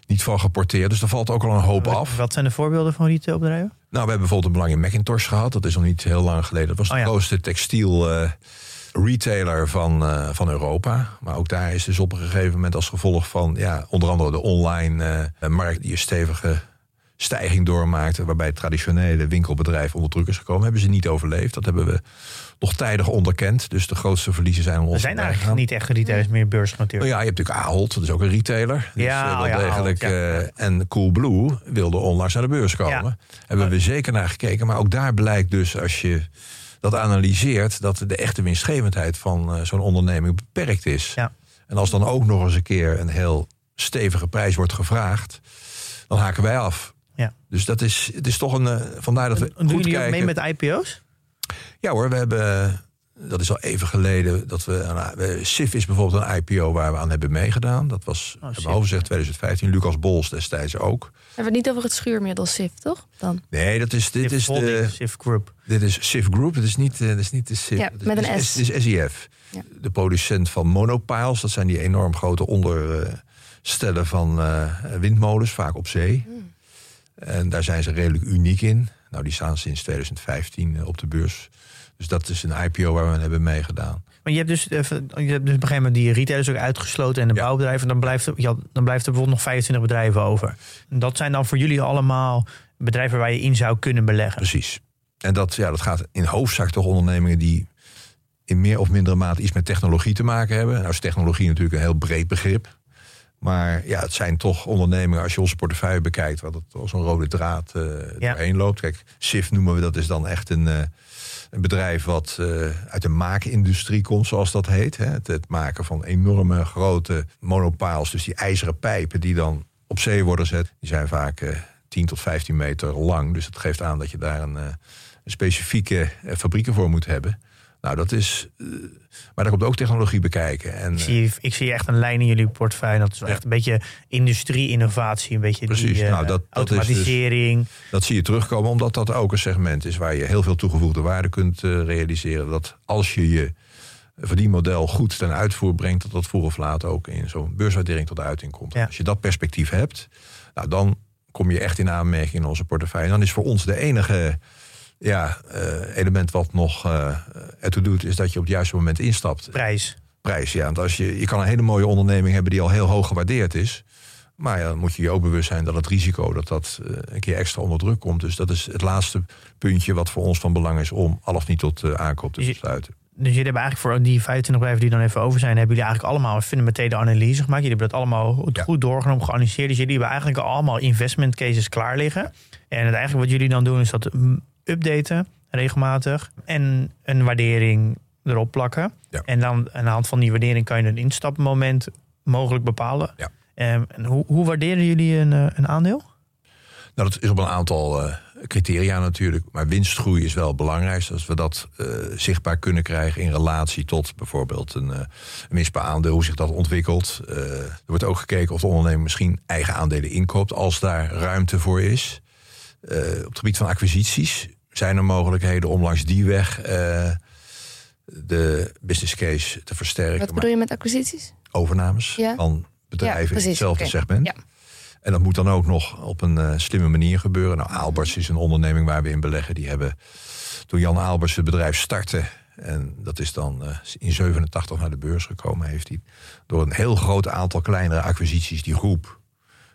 niet van geporteerd. Dus daar valt ook al een hoop af. Wat zijn de voorbeelden van retailbedrijven? Nou, we hebben bijvoorbeeld een belang in Macintosh gehad. Dat is nog niet heel lang geleden. Dat was de oh grootste textiel uh, retailer van, uh, van Europa. Maar ook daar is dus op een gegeven moment als gevolg van... Ja, onder andere de online uh, markt die een stevige stijging doormaakte, waarbij het traditionele winkelbedrijf onder druk is gekomen, hebben ze niet overleefd. Dat hebben we nog tijdig onderkend. Dus de grootste verliezen zijn ons. Er zijn eigenlijk niet echt retailers meer beursgenoteerd. Nou ja, je hebt natuurlijk Ahold, dat is ook een retailer. Dus, ja, uh, ja, degelijk, uh, en Coolblue wilde onlangs naar de beurs komen. Hebben we zeker naar gekeken. Maar ook daar blijkt dus, als je dat analyseert, dat de echte winstgevendheid van uh, zo'n onderneming beperkt is. Ja. En als dan ook nog eens een keer een heel stevige prijs wordt gevraagd, dan haken wij af. Ja. Dus dat is, het is toch een. Uh, vandaar dat we. En, goed jullie mee met IPO's? Ja hoor, we hebben. Dat is al even geleden dat we. Nou, SIF is bijvoorbeeld een IPO waar we aan hebben meegedaan. Dat was, oh, hebben 2015. Lucas Bols destijds ook. Hebben we het niet over het schuurmiddel SIF, toch? Dan? Nee, dat is. Dit is de. SIF Group. Dit is SIF Group. Het is niet, uh, is niet de SIF. Ja, met een S. Het is SIF. Ja. De producent van monopiles. Dat zijn die enorm grote onderstellen van uh, windmolens, vaak op zee. Hmm. En daar zijn ze redelijk uniek in. Nou, die staan sinds 2015 eh, op de beurs. Dus dat is een IPO waar we hebben meegedaan. Maar je hebt dus, eh, je hebt dus op een gegeven moment die retailers ook uitgesloten en de bouwbedrijven. Dan blijft, er, dan blijft er bijvoorbeeld nog 25 bedrijven over. En dat zijn dan voor jullie allemaal bedrijven waar je in zou kunnen beleggen. Precies. En dat, ja, dat gaat in hoofdzaak toch ondernemingen die in meer of mindere mate iets met technologie te maken hebben. Nou is technologie natuurlijk een heel breed begrip. Maar ja, het zijn toch ondernemingen, als je onze portefeuille bekijkt, wat het als een rode draad uh, doorheen loopt. Kijk, SIF noemen we dat is dan echt een, uh, een bedrijf wat uh, uit de maakindustrie komt, zoals dat heet. Hè. Het, het, maken van enorme grote monopiles, dus die ijzeren pijpen die dan op zee worden gezet. Die zijn vaak 10 tot 15 meter lang. Dus dat geeft aan dat je daar een, een specifieke fabrieken voor moet hebben. Nou, dat is. Uh, maar daar komt ook technologie bekijken. En, ik, zie, eh, ik zie echt een lijn in jullie portefeuille. Dat is echt een beetje industrie-innovatie. Een beetje Precies, die, uh, nou, dat, automatisering. Dat, dus, dat, zie je terugkomen, omdat dat ook een segment is waar je heel veel toegevoegde waarde kunt uh, realiseren. Dat als je je verdienmodel goed ten uitvoer brengt, dat dat vroeg of laat ook in zo'n beurswaardering tot uiting komt. Ja. Als je dat perspectief hebt, nou, dan kom je echt in aanmerking in onze portefeuille. En dan is voor ons de enige ja, uh, element wat nog uh, ertoe doet, is dat je op het juiste moment instapt. Prijs. Prijs, ja. Want als je, je kan een hele mooie onderneming hebben die al heel hoog gewaardeerd is. Maar ja, dan moet je je ook bewust zijn dat het risico dat dat een keer extra onder druk komt. Dus dat is het laatste puntje wat voor ons van belang is om al of niet tot aankoop te besluiten. Dus jullie hebben eigenlijk voor die 25 bedrijven die dan even over zijn, hebben jullie eigenlijk allemaal een fundamentele analyse gemaakt. Jullie hebben dat allemaal goed doorgenomen, geanalyseerd. Dus jullie hebben eigenlijk allemaal investment cases klaar liggen. En het eigenlijk wat jullie dan doen is dat updaten regelmatig. En een waardering erop plakken. En dan aan de hand van die waardering kan je een instapmoment mogelijk bepalen. Ja. Ehm, en hoe, hoe waarderen jullie een, eh, een aandeel? Nou, dat is op een aantal uh, criteria natuurlijk. Maar winstgroei is wel het belangrijkste. Als we dat uh, zichtbaar kunnen krijgen in relatie tot bijvoorbeeld een, uh, een per aandeel, hoe zich dat ontwikkelt. er wordt ook gekeken of de ondernemer misschien eigen aandelen inkoopt als daar ruimte voor is. Op het gebied van acquisities zijn er mogelijkheden om langs die weg eh, de business case te versterken. Wat bedoel je met acquisities? Overnames Ja. van bedrijven Ja, in hetzelfde segment. Ja. En dat moet dan ook nog op een eh, slimme manier gebeuren. Nou, Aalberts is een onderneming waar we in beleggen. Die hebben toen Jan Aalberts het bedrijf startte. En dat is dan eh, in 87 naar de beurs gekomen. Heeft hij door een heel groot aantal kleinere acquisities die groep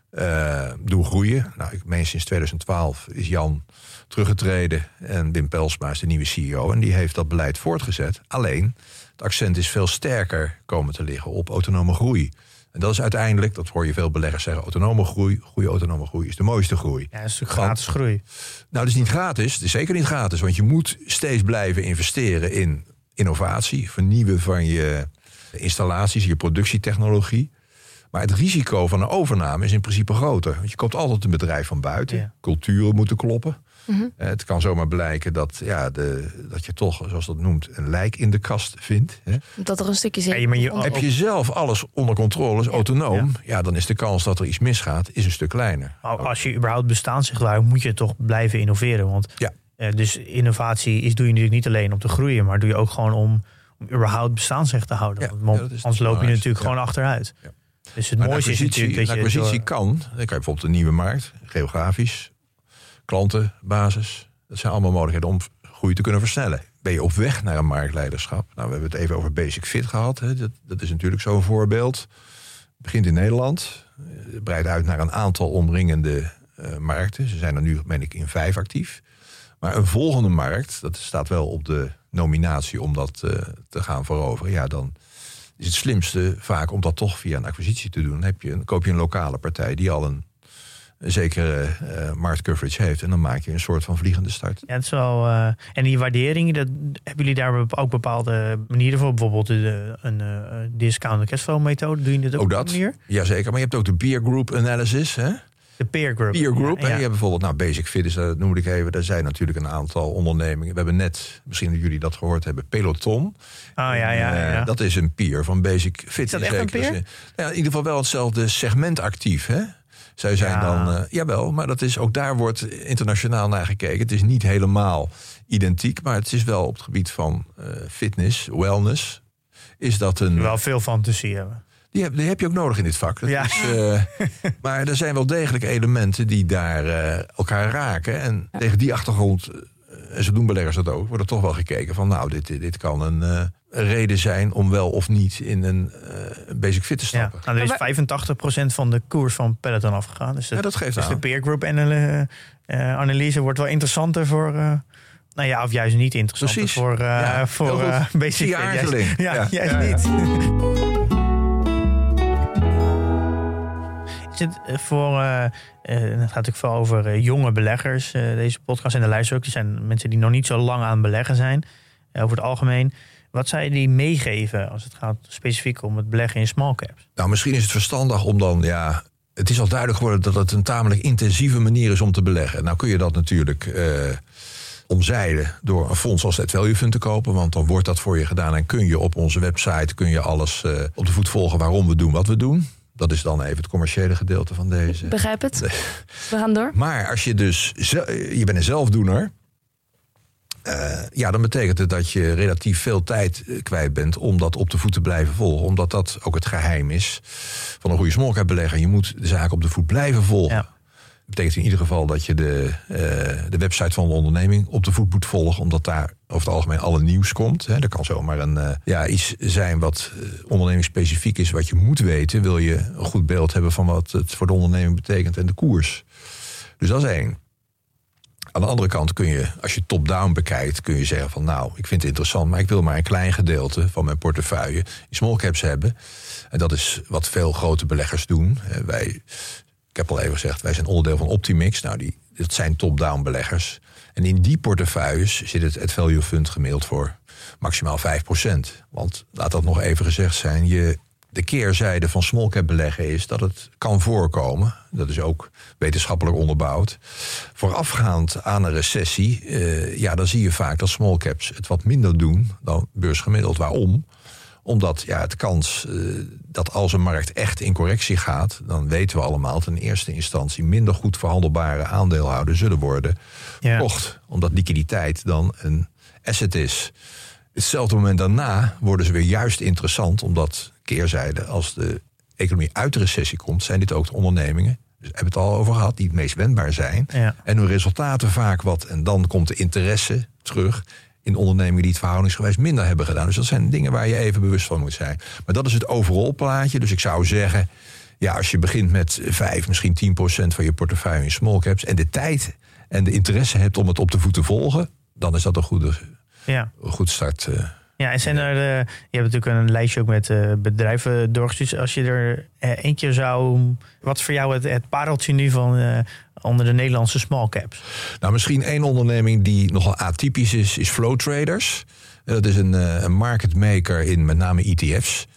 eh doen groeien. Nou, ik meen sinds 2012 is Jan teruggetreden. En Wim Pelsma is de nieuwe CEO. En die heeft dat beleid voortgezet. Alleen, het accent is veel sterker komen te liggen op autonome groei. En dat is uiteindelijk, dat hoor je veel beleggers zeggen, autonome groei, goede autonome groei is de mooiste groei. Ja, dat is natuurlijk gratis groei. Nou, dat is niet gratis. Het is zeker niet gratis. Want je moet steeds blijven investeren in innovatie, vernieuwen van je installaties, je productietechnologie. Maar het risico van een overname is in principe groter. Want je koopt altijd een bedrijf van buiten. Ja. Culturen moeten kloppen. Eh, Het kan zomaar blijken dat, ja, de, dat je toch, zoals dat noemt, een lijk in de kast vindt. Hè. Dat er een stukje zin Ja, maar je- komt. Heb je zelf alles onder controle, is autonoom, ja. dan is de kans dat er iets misgaat, is een stuk kleiner. Als je überhaupt bestaansrecht houdt, moet je toch blijven innoveren. Want Ja. eh, dus innovatie is, doe je natuurlijk niet alleen om te groeien, maar doe je ook gewoon om, om überhaupt bestaansrecht te houden. Ja, Want anders loop je natuurlijk ja. gewoon achteruit. Ja. Dus het Maar mooiste een is natuurlijk dat je... acquisitie door- kan. Dan kan je bijvoorbeeld een nieuwe markt, geografisch, klantenbasis. Dat zijn allemaal mogelijkheden om groei te kunnen versnellen. Ben je op weg naar een marktleiderschap? Nou, we hebben het even over Basic Fit gehad. Hè. Dat, dat is natuurlijk zo'n voorbeeld. Het begint in Nederland, breidt uit naar een aantal omringende eh, markten. Ze zijn er nu, meen ik, in vijf actief. Maar een volgende markt, dat staat wel op de nominatie om dat eh, te gaan veroveren. Ja, dan is het slimste vaak om dat toch via een acquisitie te doen. Dan, heb je, dan koop je een lokale partij die al een, een zekere eh marktcoverage heeft. En dan maak je een soort van vliegende start. Ja, het is wel, eh, en die waardering, dat, hebben jullie daar ook bepaalde manieren voor? Bijvoorbeeld de, een eh discount cashflow methode. Doe je dit ook Ook op dat. die manier? Jazeker, maar je hebt ook de peer group analysis. Hè? De peer group. Peer group. Ja, ja. Je hebt bijvoorbeeld, nou, Basic Fit is, dat noem ik even. Daar zijn natuurlijk een aantal ondernemingen. We hebben net, misschien dat jullie dat gehoord hebben, Peloton. Ah, ja, ja, Eh, ja. dat is een peer van Basic Fit. Is dat echt een peer? Ja, in ieder geval wel hetzelfde segment actief. Hè? Zij zijn Ja. dan, eh, jawel, maar dat is, ook daar wordt internationaal naar gekeken. Het is niet helemaal identiek, maar het is wel op het gebied van eh, fitness, wellness. Is dat een. wel veel fantasie hebben. Die heb, die heb je ook nodig in dit vak. Dat Ja. is, eh, maar er zijn wel degelijk elementen die daar eh, elkaar raken. En tegen die achtergrond, eh, en zo doen beleggers dat ook, wordt er toch wel gekeken van nou, dit, dit, kan een, eh, reden zijn om wel of niet in een eh, basic fit te Ja. stappen. Nou, er is Maar 85% van de koers van Peloton afgegaan. Dus, Ja, dat geeft dus de aan. peer group anal- eh, analyse wordt wel interessanter voor... eh, nou ja, of juist niet interessant voor, eh Ja, voor eh, basic Zie je fit. Juist-. Ja, Ja, ja, ja. niet. Eh, voor, eh, het gaat natuurlijk veel over jonge beleggers, deze podcast en de luisteren ook. Zijn mensen die nog niet zo lang aan beleggen zijn, over het algemeen. Wat zou je die meegeven als het gaat specifiek om het beleggen in small caps? Nou, misschien is het verstandig om dan, ja. Het is al duidelijk geworden dat het een tamelijk intensieve manier is om te beleggen. Nou kun je dat natuurlijk omzeilen door een fonds als het Value Fund te kopen. Want dan wordt dat voor je gedaan en kun je op onze website kun je alles op de voet volgen waarom we doen wat we doen. Dat is dan even het commerciële gedeelte van deze. Begrijp het? We gaan door. Maar als je dus, je bent een zelfdoener. eh, ja, dan betekent het dat je relatief veel tijd eh, kwijt bent om dat op de voet te blijven volgen. Omdat dat ook het geheim is van een goede small cap belegger. Je moet de zaak op de voet blijven volgen. Ja. Betekent in ieder geval dat je de, eh, de website van de onderneming op de voet moet volgen. Omdat daar over het algemeen alle nieuws komt. Hè. Er kan zomaar een, eh, ja, iets zijn wat eh, ondernemingsspecifiek is. Wat je moet weten. Wil je een goed beeld hebben van wat het voor de onderneming betekent en de koers. Dus dat is één. Aan de andere kant kun je, als je top-down bekijkt, kun je zeggen van nou, ik vind het interessant, maar ik wil maar een klein gedeelte van mijn portefeuille in small caps hebben. En dat is wat veel grote beleggers doen. Wij, ik heb al even gezegd, wij zijn onderdeel van Optimix. Nou, die, dat zijn top-down beleggers. En in die portefeuilles zit het, het value fund gemiddeld voor maximaal 5%. Want laat dat nog even gezegd zijn, je, de keerzijde van small cap beleggen is dat het kan voorkomen. Dat is ook wetenschappelijk onderbouwd. Voorafgaand aan een recessie, eh, ja, dan zie je vaak dat small caps het wat minder doen dan beursgemiddeld. Waarom? Omdat ja, het kans uh, dat als een markt echt in correctie gaat, dan weten we allemaal dat in eerste instantie minder goed verhandelbare aandeelhouders zullen worden ja. Omdat liquiditeit dan een asset is. Hetzelfde moment daarna worden ze weer juist interessant, omdat keerzijde, als de economie uit de recessie komt, zijn dit ook de ondernemingen dus hebben het al over gehad, die het meest wendbaar zijn. En hun resultaten vaak wat. En dan komt de interesse terug in ondernemingen die het verhoudingsgewijs minder hebben gedaan. Dus dat zijn dingen waar je even bewust van moet zijn. Maar dat is het overal plaatje. Dus ik zou zeggen, ja, als je begint met 5, misschien 10 procent van je portefeuille in small caps en de tijd en de interesse hebt om het op de voet te volgen, dan is dat een goede, ja. een goed start. Uh, ja, en zijn er, uh, je hebt natuurlijk een lijstje ook met uh, bedrijven doorgestuurd. Als je er uh, eentje zou. Wat is voor jou het, het pareltje nu van onder de Nederlandse small caps? Nou, misschien één onderneming die nogal atypisch is, is Flow Traders. dat is een, een market maker in met name ETF's.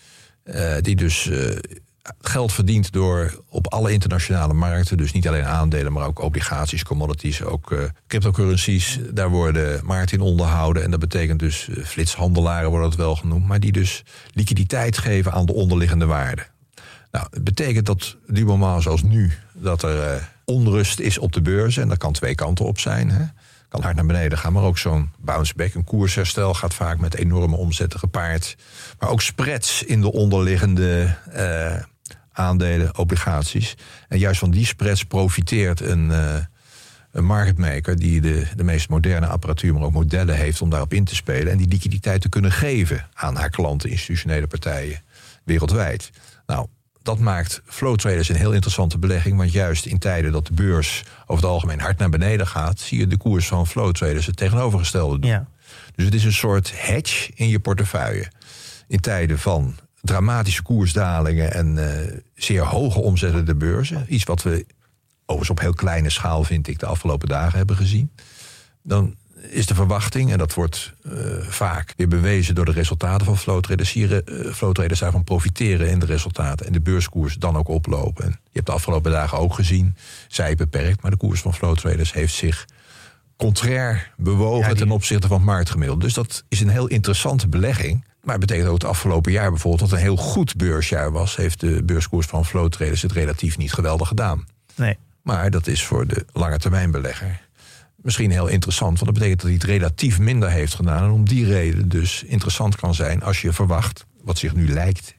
die dus geld verdient door op alle internationale markten, dus niet alleen aandelen, maar ook obligaties, commodities, ook uh, cryptocurrencies, daar worden markten in onderhouden. En dat betekent dus uh, flitshandelaren worden het wel genoemd, maar die dus liquiditeit geven aan de onderliggende waarde. Nou, het betekent dat die moment zoals nu, dat er uh, onrust is op de beurs en dat kan twee kanten op zijn. Hè kan hard naar beneden gaan. Maar ook zo'n bounce back, een koersherstel gaat vaak met enorme omzetten gepaard. Maar ook spreads in de onderliggende uh, aandelen, obligaties. En juist van die spreads profiteert een, uh, een marketmaker die de, de meest moderne apparatuur, maar ook modellen heeft om daarop in te spelen. En die liquiditeit te kunnen geven aan haar klanten, institutionele partijen wereldwijd. Nou, dat maakt flow traders een heel interessante belegging. Want juist in tijden dat de beurs over het algemeen hard naar beneden gaat, zie je de koers van flow traders het tegenovergestelde doen. Ja. Dus het is een soort hedge in je portefeuille. In tijden van dramatische koersdalingen en uh, zeer hoge omzetten de beurzen. Iets wat we overigens op heel kleine schaal, vind ik, de afgelopen dagen hebben gezien. Dan is de verwachting, en dat wordt uh, vaak weer bewezen door de resultaten van flowtraders, hier uh, flowtraders daarvan profiteren in de resultaten en de beurskoers dan ook oplopen. En je hebt de afgelopen dagen ook gezien, zij beperkt, maar de koers van flowtraders heeft zich contrair bewogen ten opzichte van het marktgemiddelde. Dus dat is een heel interessante belegging. Maar het betekent ook het afgelopen jaar bijvoorbeeld dat een heel goed beursjaar was. Heeft de beurskoers van flowtraders het relatief niet geweldig gedaan. Nee. Maar dat is voor de lange termijn belegger misschien heel interessant. Want dat betekent dat hij het relatief minder heeft gedaan. En om die reden dus interessant kan zijn als je verwacht, wat zich nu lijkt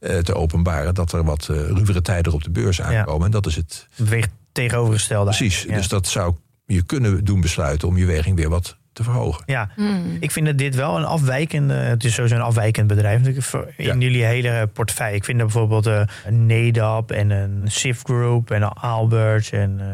uh, te openbaren, dat er wat uh, ruwere tijden op de beurs aankomen. Ja. En dat is het. Weegt tegenovergestelde. Precies. Ja. Dus dat zou je kunnen doen besluiten om je weging weer wat te verhogen. Ja, mm. ik vind dat dit wel een afwijkende, het is sowieso een afwijkend bedrijf in ja. jullie hele portefeuille. Ik vind er bijvoorbeeld uh, een NEDAP en een SIF Group en een Albert en uh,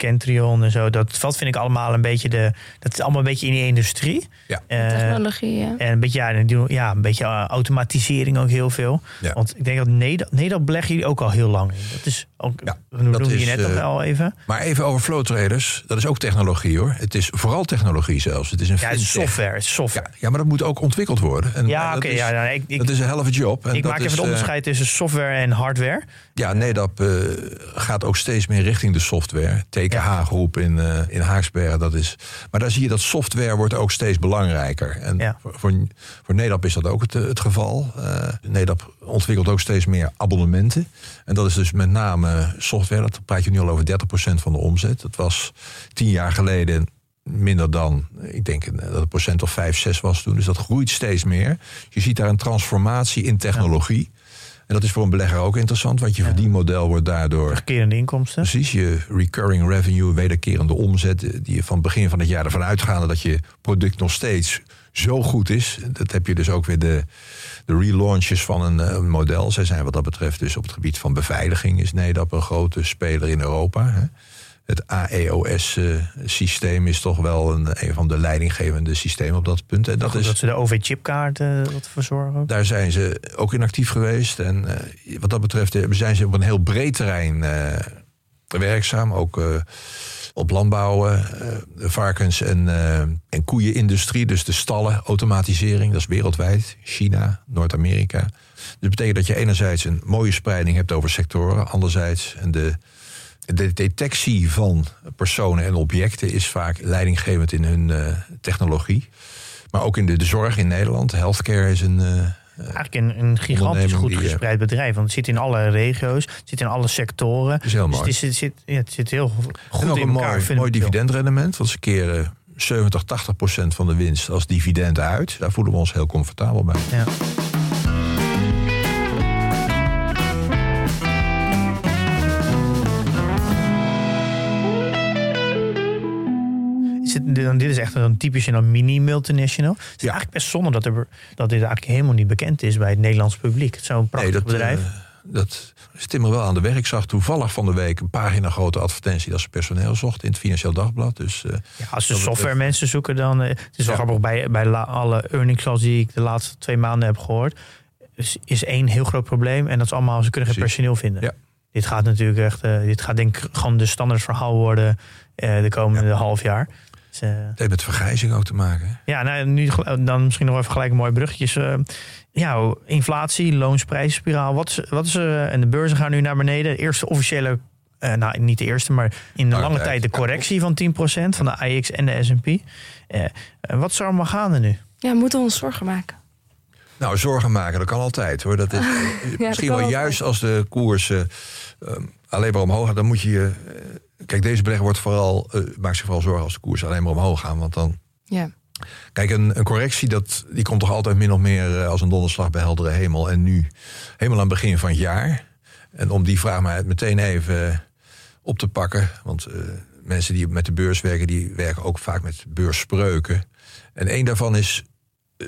Kentrion en zo. Dat valt, vind ik allemaal een beetje de. Dat is allemaal een beetje in die industrie. Ja. Uh, Technologie, ja. En een beetje, ja, ja, een beetje automatisering ook heel veel. Ja. Want ik denk dat Nederland, Nederland beleggen jullie ook al heel lang in. Dat is ook. Ja, dat noemde je net uh, al even. Maar even over flow traders. Dat is ook technologie hoor. Het is vooral technologie zelfs. Het is een ja, het is software. Het is software. Ja, ja, maar dat moet ook ontwikkeld worden. En ja, oké. Okay, ja, nou, ik, ik, dat is een helft job. En ik maak even het onderscheid tussen software en hardware. Ja, nee, dat uh, gaat ook steeds meer richting de software. TKH-groep in, uh, in Haaksbergen, dat is... Maar daar zie je dat software wordt ook steeds belangrijker. En ja. voor, voor, voor Nedap is dat ook het, het geval. Uh, Nedap ontwikkelt ook steeds meer abonnementen. En dat is dus met name software. Dat praat je nu al over 30% van de omzet. Dat was tien jaar geleden minder dan, ik denk dat het procent of 5, 6 was toen. Dus dat groeit steeds meer. Je ziet daar een transformatie in technologie. Ja. En dat is voor een belegger ook interessant, want je ja. verdienmodel wordt daardoor. Terugkerende inkomsten. Precies, je recurring revenue, wederkerende omzet. Die je van het begin van het jaar ervan uitgaande dat je product nog steeds zo goed is. Dat heb je dus ook weer de, de relaunches van een, een model. Zij zijn wat dat betreft dus op het gebied van beveiliging is Nedap een grote speler in Europa. Hè het AEOS-systeem is toch wel een, een van de leidinggevende systemen op dat punt. En dat, is, dat ze de OV-chipkaart uh, wat verzorgen? Daar zijn ze ook in actief geweest. En uh, wat dat betreft zijn ze op een heel breed terrein werkzaam. Ook op landbouw, varkens- en, en koeienindustrie. Dus de stallen, automatisering, dat is wereldwijd. China, Noord-Amerika. Dus dat betekent dat je enerzijds een mooie spreiding hebt over sectoren. Anderzijds en de de detectie van personen en objecten is vaak leidinggevend in hun uh, technologie. Maar ook in de, de, zorg in Nederland. Healthcare is een, uh, Eigenlijk een, een gigantisch goed die, eh, gespreid bedrijf. Want het zit in alle regio's, het zit in alle sectoren. is heel dus mooi. het, het, zit, ja, het zit heel goed en ook in een elkaar. mooi, mooi dividendrendement. Want ze keren 70, 80 procent van de winst als dividend uit. Daar voelen we ons heel comfortabel bij. Ja. Dan- dit is echt een typisch een mini-multinational. Het is Ja. eigenlijk best zonde dat, er, dat dit eigenlijk helemaal niet bekend is bij het Nederlands publiek. Zo'n prachtig dat, bedrijf. eh, dat is timmer wel aan de werk. Ik zag toevallig van de week een pagina grote advertentie dat ze personeel zochten in het Financieel Dagblad. Dus eh, Ja, als ze software mensen zoeken, dan... eh, het is wel Ja. grappig, bij, bij la- alle earnings calls die ik de laatste twee maanden heb gehoord... is, is één heel groot probleem. En dat is allemaal, ze kunnen geen Precies. personeel vinden. Ja. Dit gaat natuurlijk echt... dit gaat denk ik gewoon de standaard verhaal worden de komende half jaar. Dus, eh, het heeft met vergrijzing ook te maken. hè? ja, nou, nu dan misschien nog even gelijk een mooi bruggetje. Eh, ja, inflatie, loonsprijsspiraal. Wat is, wat is er? En de beurzen gaan nu naar beneden. De eerste officiële, eh, nou niet de eerste, maar in de Lange lange tijd. de correctie van 10% van de AX en de S&P. Eh, eh, wat is er allemaal gaande nu? Ja, moeten we ons zorgen maken. Nou, zorgen maken, dat kan altijd hoor. Dat is, eh, misschien wel altijd. juist als de koers eh, ehm, alleen maar omhoog gaat, dan moet je. je, eh, kijk, deze belegger wordt vooral, eh, maakt zich vooral zorgen als de koers alleen maar omhoog gaan. Want dan. Ja. Kijk, een, een correctie dat, die komt toch altijd min of meer eh, als een donderslag bij heldere hemel. En nu helemaal aan het begin van het jaar. En om die vraag maar meteen even op te pakken. Want eh, mensen die met de beurs werken, die werken ook vaak met beursspreuken. En één daarvan is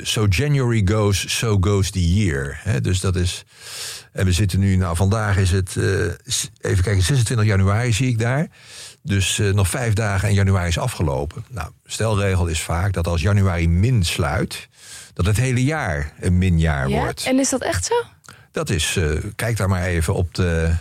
So January goes, so goes the year. Dus dat is. En we zitten nu, nou vandaag is het. eh, even kijken, 26 januari zie ik daar. Dus eh, nog vijf dagen en januari is afgelopen. Nou, stelregel is vaak dat als januari min sluit. dat het hele jaar een minjaar ja? wordt. En is dat echt zo? Dat is, eh, kijk daar maar even op de.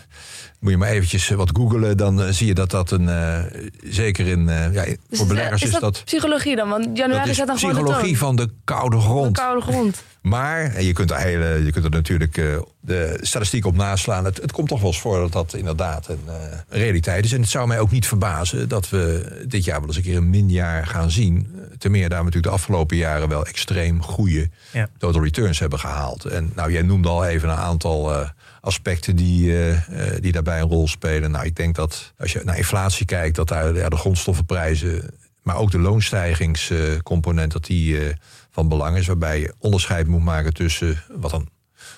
Moet je maar eventjes eh, wat googelen, dan eh, zie je dat dat een. eh, zeker in. eh, ja, Dus voor is- beleggers is, is dat, dat. psychologie dan? Want Dat januari is staat dan gewoon de psychologie van de koude Van grond. de koude grond. Maar, en je kunt er, hele, je kunt er natuurlijk eh, de statistiek op naslaan. Het, het komt toch wel eens voor dat dat inderdaad een, eh, realiteit is. En het zou mij ook niet verbazen dat we dit jaar wel eens een keer een minjaar gaan zien. Ten meer daar we natuurlijk de afgelopen jaren wel extreem goede Ja. total returns hebben gehaald. En nou, jij noemde al even een aantal eh, aspecten die, eh, eh, die daarbij een rol spelen. Nou, ik denk dat als je naar inflatie kijkt, dat daar ja, de grondstoffenprijzen, maar ook de loonstijgingscomponent, dat die eh, van belang is. Waarbij je onderscheid moet maken tussen wat dan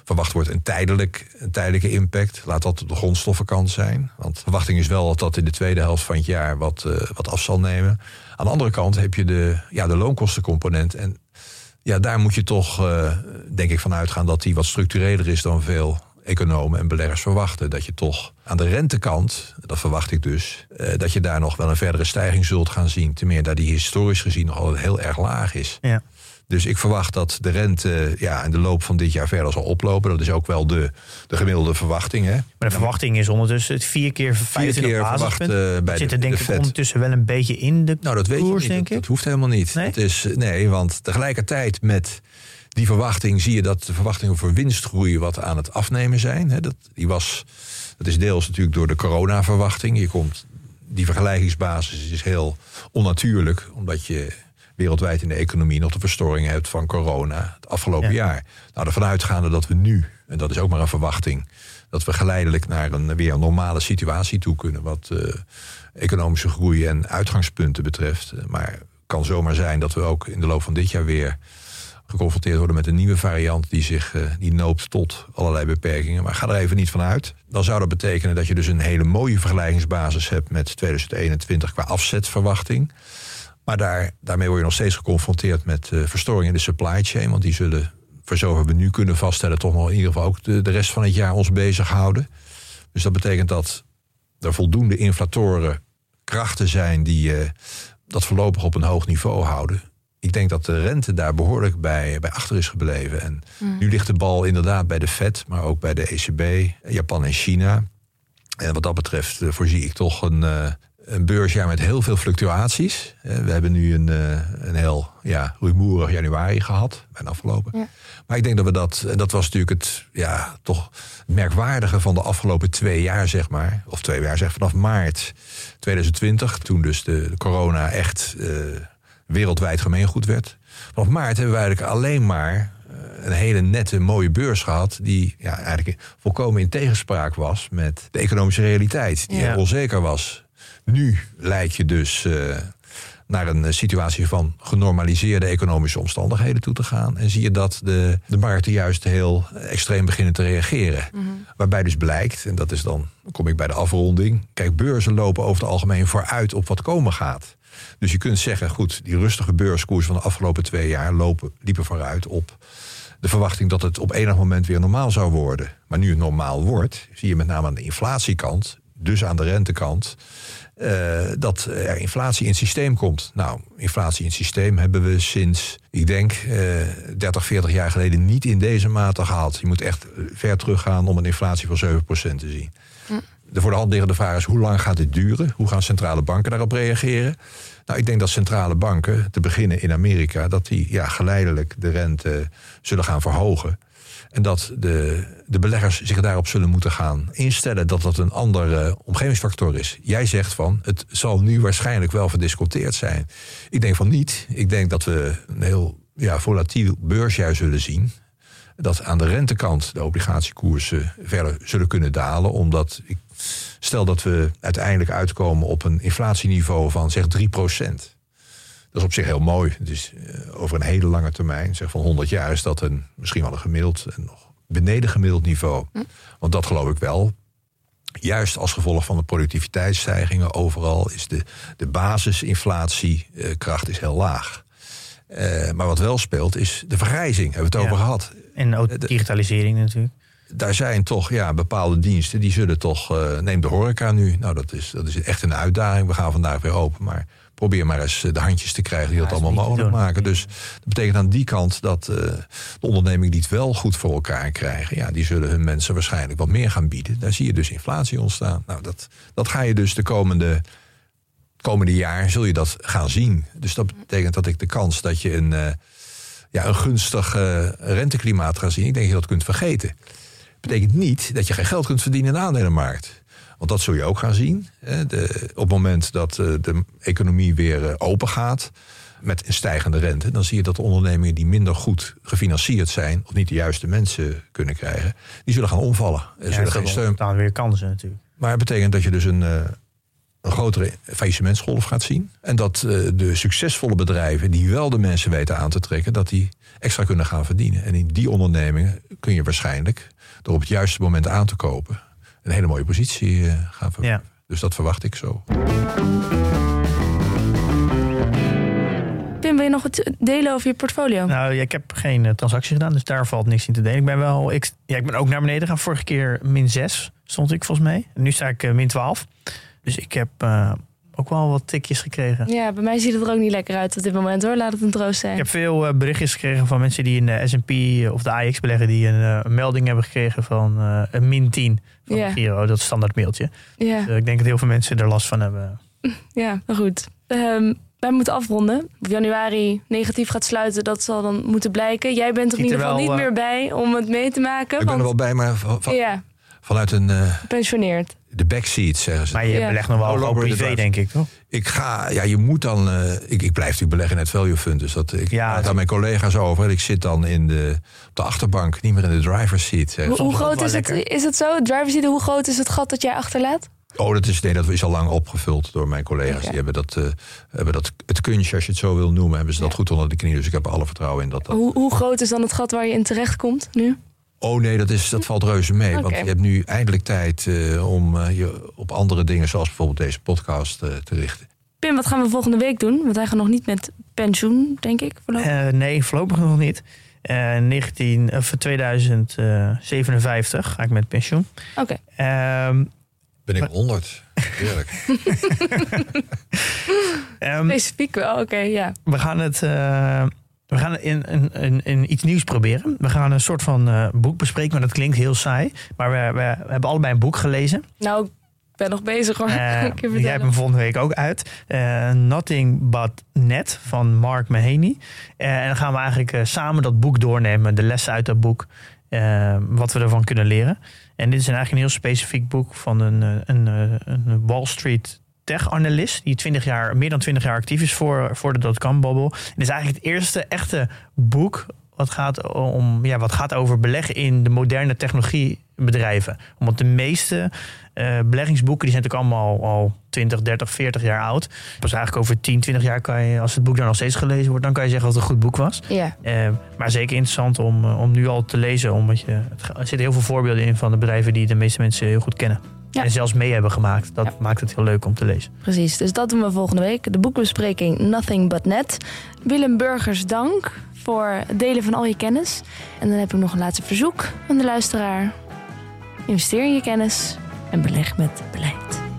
verwacht wordt een, tijdelijk, een tijdelijke impact. Laat dat op de grondstoffenkant zijn. Want de verwachting is wel dat dat in de tweede helft van het jaar wat, wat af zal nemen. Aan de andere kant heb je de, ja, de loonkostencomponent. En ja, daar moet je toch, denk ik, van uitgaan dat die wat structureler is dan veel economen en beleggers verwachten. Dat je toch aan de rentekant, dat verwacht ik dus, eh, dat je daar nog wel een verdere stijging zult gaan zien. Ten meer dat die historisch gezien nog altijd heel erg laag is. Ja. Dus ik verwacht dat de rente ja, in de loop van dit jaar verder zal oplopen. Dat is ook wel de, de gemiddelde verwachting. Hè? Maar de verwachting is ondertussen het vier keer 25 keer verwacht, basispunten. eh, bij zit de- er denk de ik ondertussen wel een beetje in de Nou, dat weet je koers, niet. denk dat, ik. dat hoeft helemaal niet. Nee? Het is, nee, want tegelijkertijd met die verwachting zie je dat de verwachtingen voor winstgroei wat aan het afnemen zijn. Hè, dat, die was, dat is deels natuurlijk door de corona-verwachting. Je komt, die vergelijkingsbasis is heel onnatuurlijk, omdat je wereldwijd in de economie nog de verstoring hebt van corona het afgelopen Ja. jaar. Nou, ervan uitgaande dat we nu, en dat is ook maar een verwachting, dat we geleidelijk naar een weer een normale situatie toe kunnen. Wat eh, economische groei en uitgangspunten betreft. Maar het kan zomaar zijn dat we ook in de loop van dit jaar weer geconfronteerd worden met een nieuwe variant die zich eh, die noopt tot allerlei beperkingen. Maar ga er even niet van uit. Dan zou dat betekenen dat je dus een hele mooie vergelijkingsbasis hebt met 2021 qua afzetverwachting. Maar daar, daarmee word je nog steeds geconfronteerd met eh, verstoringen in de supply chain. Want die zullen, voor zover we nu kunnen vaststellen, toch nog in ieder geval ook de, de rest van het jaar ons bezighouden. Dus dat betekent dat er voldoende inflatoren krachten zijn die eh, dat voorlopig op een hoog niveau houden. Ik denk dat de rente daar behoorlijk bij, bij achter is gebleven. En nu ligt de bal inderdaad bij de Fed, maar ook bij de ECB, Japan en China. En wat dat betreft eh, voorzie ik toch een, eh, een beursjaar met heel veel fluctuaties. Eh, we hebben nu een, een heel ja, rumoerig januari gehad, bijna afgelopen. Ja. Maar ik denk dat we dat, en dat was natuurlijk het, ja, toch merkwaardige van de afgelopen twee jaar, zeg maar. Of twee jaar, zeg vanaf maart 2020, toen dus de, de corona echt wereldwijd gemeengoed werd. Vanaf maart hebben we eigenlijk alleen maar eh, een hele nette, mooie beurs gehad. die ja, eigenlijk volkomen in tegenspraak was met de economische realiteit. Die Ja. onzeker was. Nu lijkt je dus eh, naar een situatie van genormaliseerde economische omstandigheden toe te gaan. En zie je dat de, de markten juist heel extreem beginnen te reageren. Waarbij dus blijkt, en dat is dan, dan kom ik bij de afronding. Kijk, beurzen lopen over het algemeen vooruit op wat komen gaat. Dus je kunt zeggen, goed, die rustige beurskoers van de afgelopen twee jaar lopen, liepen vooruit op de verwachting dat het op enig moment weer normaal zou worden. Maar nu het normaal wordt, zie je met name aan de inflatiekant, dus aan de rentekant, eh, dat er inflatie in het systeem komt. Nou, inflatie in het systeem hebben we sinds, ik denk, eh 30, 40 jaar geleden niet in deze mate gehad. Je moet echt eh, ver teruggaan om een inflatie van 7% te zien. De voor de hand liggende vraag is hoe lang gaat dit duren? Hoe gaan centrale banken daarop reageren? Nou, ik denk dat centrale banken, te beginnen in Amerika, dat die ja, geleidelijk de rente zullen gaan verhogen. En dat de, de beleggers zich daarop zullen moeten gaan instellen dat dat een andere omgevingsfactor is. Jij zegt van, het zal nu waarschijnlijk wel verdisconteerd zijn. Ik denk van niet. Ik denk dat we een heel ja, volatiel beursjaar zullen zien. Dat aan de rentekant de obligatiekoersen verder zullen kunnen dalen. Omdat, stel dat we uiteindelijk uitkomen op een inflatieniveau van zeg 3% dat is op zich heel mooi. Het is eh, over een hele lange termijn, zeg van 100 jaar, is dat een, misschien wel een gemiddeld, en nog beneden gemiddeld niveau. Want dat geloof ik wel. Juist als gevolg van de productiviteitsstijgingen overal is de, de basisinflatiekracht is heel laag. Eh, maar wat wel speelt is de vergrijzing, hebben we het Ja. over gehad. En ook de- digitalisering natuurlijk. Daar zijn toch ja, bepaalde diensten die zullen toch. eh neem de horeca nu. Nou, dat is, dat is echt een uitdaging. We gaan vandaag weer open. Maar probeer maar eens eh, de handjes te krijgen die Ja, dat allemaal mogelijk maken. Dus dat betekent aan die kant dat eh, de ondernemingen die het wel goed voor elkaar krijgen, ja, die zullen hun mensen waarschijnlijk wat meer gaan bieden. Daar zie je dus inflatie ontstaan. Nou, dat, dat ga je dus de komende, komende jaar zul je dat gaan zien. Dus dat betekent dat ik de kans dat je een, ja, een gunstig renteklimaat gaat zien, ik denk dat je dat kunt vergeten. Betekent niet dat je geen geld kunt verdienen in de aandelenmarkt. Want dat zul je ook gaan zien. hè. De, op het moment dat eh, de economie weer eh, open gaat met een stijgende rente, dan zie je dat de ondernemingen die minder goed gefinancierd zijn, of niet de juiste mensen kunnen krijgen, die zullen gaan omvallen. Er Ja, zullen geen steun. staan weer kansen natuurlijk. Maar het betekent dat je dus een, eh, een grotere faillissementsgolf gaat zien. En dat de succesvolle bedrijven die wel de mensen weten aan te trekken, dat die extra kunnen gaan verdienen. En in die ondernemingen kun je waarschijnlijk, door op het juiste moment aan te kopen, een hele mooie positie eh, gaan verwerven. Dus dat verwacht ik zo. Pim, wil je nog wat delen over je portfolio? Nou, ja, ik heb geen eh, transactie gedaan, dus daar valt niks in te delen. Ik ben wel, ik, ja, ik ben ook naar beneden gegaan. Vorige keer min 6 stond ik volgens mij. En nu sta ik eh, min 12. Dus ik heb eh, ook wel wat tikjes gekregen. Ja, bij mij ziet het er ook niet lekker uit op dit moment hoor. Laat het een troost zijn. Ik heb veel eh, berichtjes gekregen van mensen die in de S&P of de AX beleggen... die een, eh, een melding hebben gekregen van eh, een min 10 van Giro. Dat standaard mailtje. Ja, Dus ik denk dat heel veel mensen er last van hebben. ja maar goed. Ehm, wij moeten afronden. Of januari negatief gaat sluiten, dat zal dan moeten blijken. Jij bent er in er ieder geval niet eh, meer bij om het mee te maken. Ik ben er wel bij, maar van- Ja, vanuit een, eh, gepensioneerd. De backseat zeggen ze. Maar je Ja. belegt nog wel the privé, drive. denk ik, toch? Ik ga, ja, je moet dan. eh, ik, ik blijf natuurlijk beleggen in het value fund. Dus dat, ik Ja, praat aan mijn collega's over. En ik zit dan in de, op de achterbank, niet meer in de driver's seat. zeg. Hoe, groot is het, is het zo? Driver seat, hoe groot is het gat dat jij achterlaat? Oh, dat is, nee, dat is al lang opgevuld door mijn collega's. Die hebben dat, eh, hebben dat, het kunstje, als je het zo wil noemen, hebben ze dat goed onder de knie. Dus ik heb er alle vertrouwen in dat dat. Hoe, hoe groot is dan het gat waar je in terecht komt nu? Oh nee, dat, is, dat valt reuze mee. Want je hebt nu eindelijk tijd eh, om eh, je op andere dingen, zoals bijvoorbeeld deze podcast, eh, te richten. Pim, wat gaan we volgende week doen? Want wij gaan nog niet met pensioen, denk ik. voorlopig. Eh, nee, voorlopig nog niet. Eh 19, of 2057 ga ik met pensioen. Oké. Ehm, Ben ik 100. Heerlijk. ehm, Specifiek wel, oké, ja. we gaan het. Eh, we gaan in, in, in, in iets nieuws proberen. We gaan een soort van eh, boek bespreken, maar dat klinkt heel saai. Maar we, we, we hebben allebei een boek gelezen. Nou, ik ben nog bezig hoor. Eh, je jij vertellen. hebt hem volgende week ook uit. Eh, Nothing But Net van Mark Mahaney. Eh, en dan gaan we eigenlijk eh, samen dat boek doornemen. De lessen uit dat boek. eh, wat we ervan kunnen leren. En dit is eigenlijk een heel specifiek boek van een, eh, een, eh, een Wall Street tech-analyst. Die 20 jaar, meer dan 20 jaar actief is voor, voor de dotcom-bubble. Het is eigenlijk het eerste echte boek wat gaat, om, ja, wat gaat over beleggen in de moderne technologiebedrijven. Omdat de meeste uh, beleggingsboeken die zijn natuurlijk allemaal al 20, 30, 40 jaar oud. Pas eigenlijk over 10, 20 jaar kan je, als het boek dan nog steeds gelezen wordt, dan kan je zeggen dat het een goed boek was. Ja. Uh, maar zeker interessant om, om nu al te lezen, omdat je, er zitten heel veel voorbeelden in van de bedrijven die de meeste mensen heel goed kennen. Ja. En zelfs mee hebben gemaakt. Dat maakt het heel leuk om te lezen. Precies, dus dat doen we volgende week. De boekbespreking Nothing But Net. Willem Burgers, dank voor het delen van al je kennis. En dan heb ik nog een laatste verzoek aan de luisteraar. Investeer in je kennis en beleg met beleid.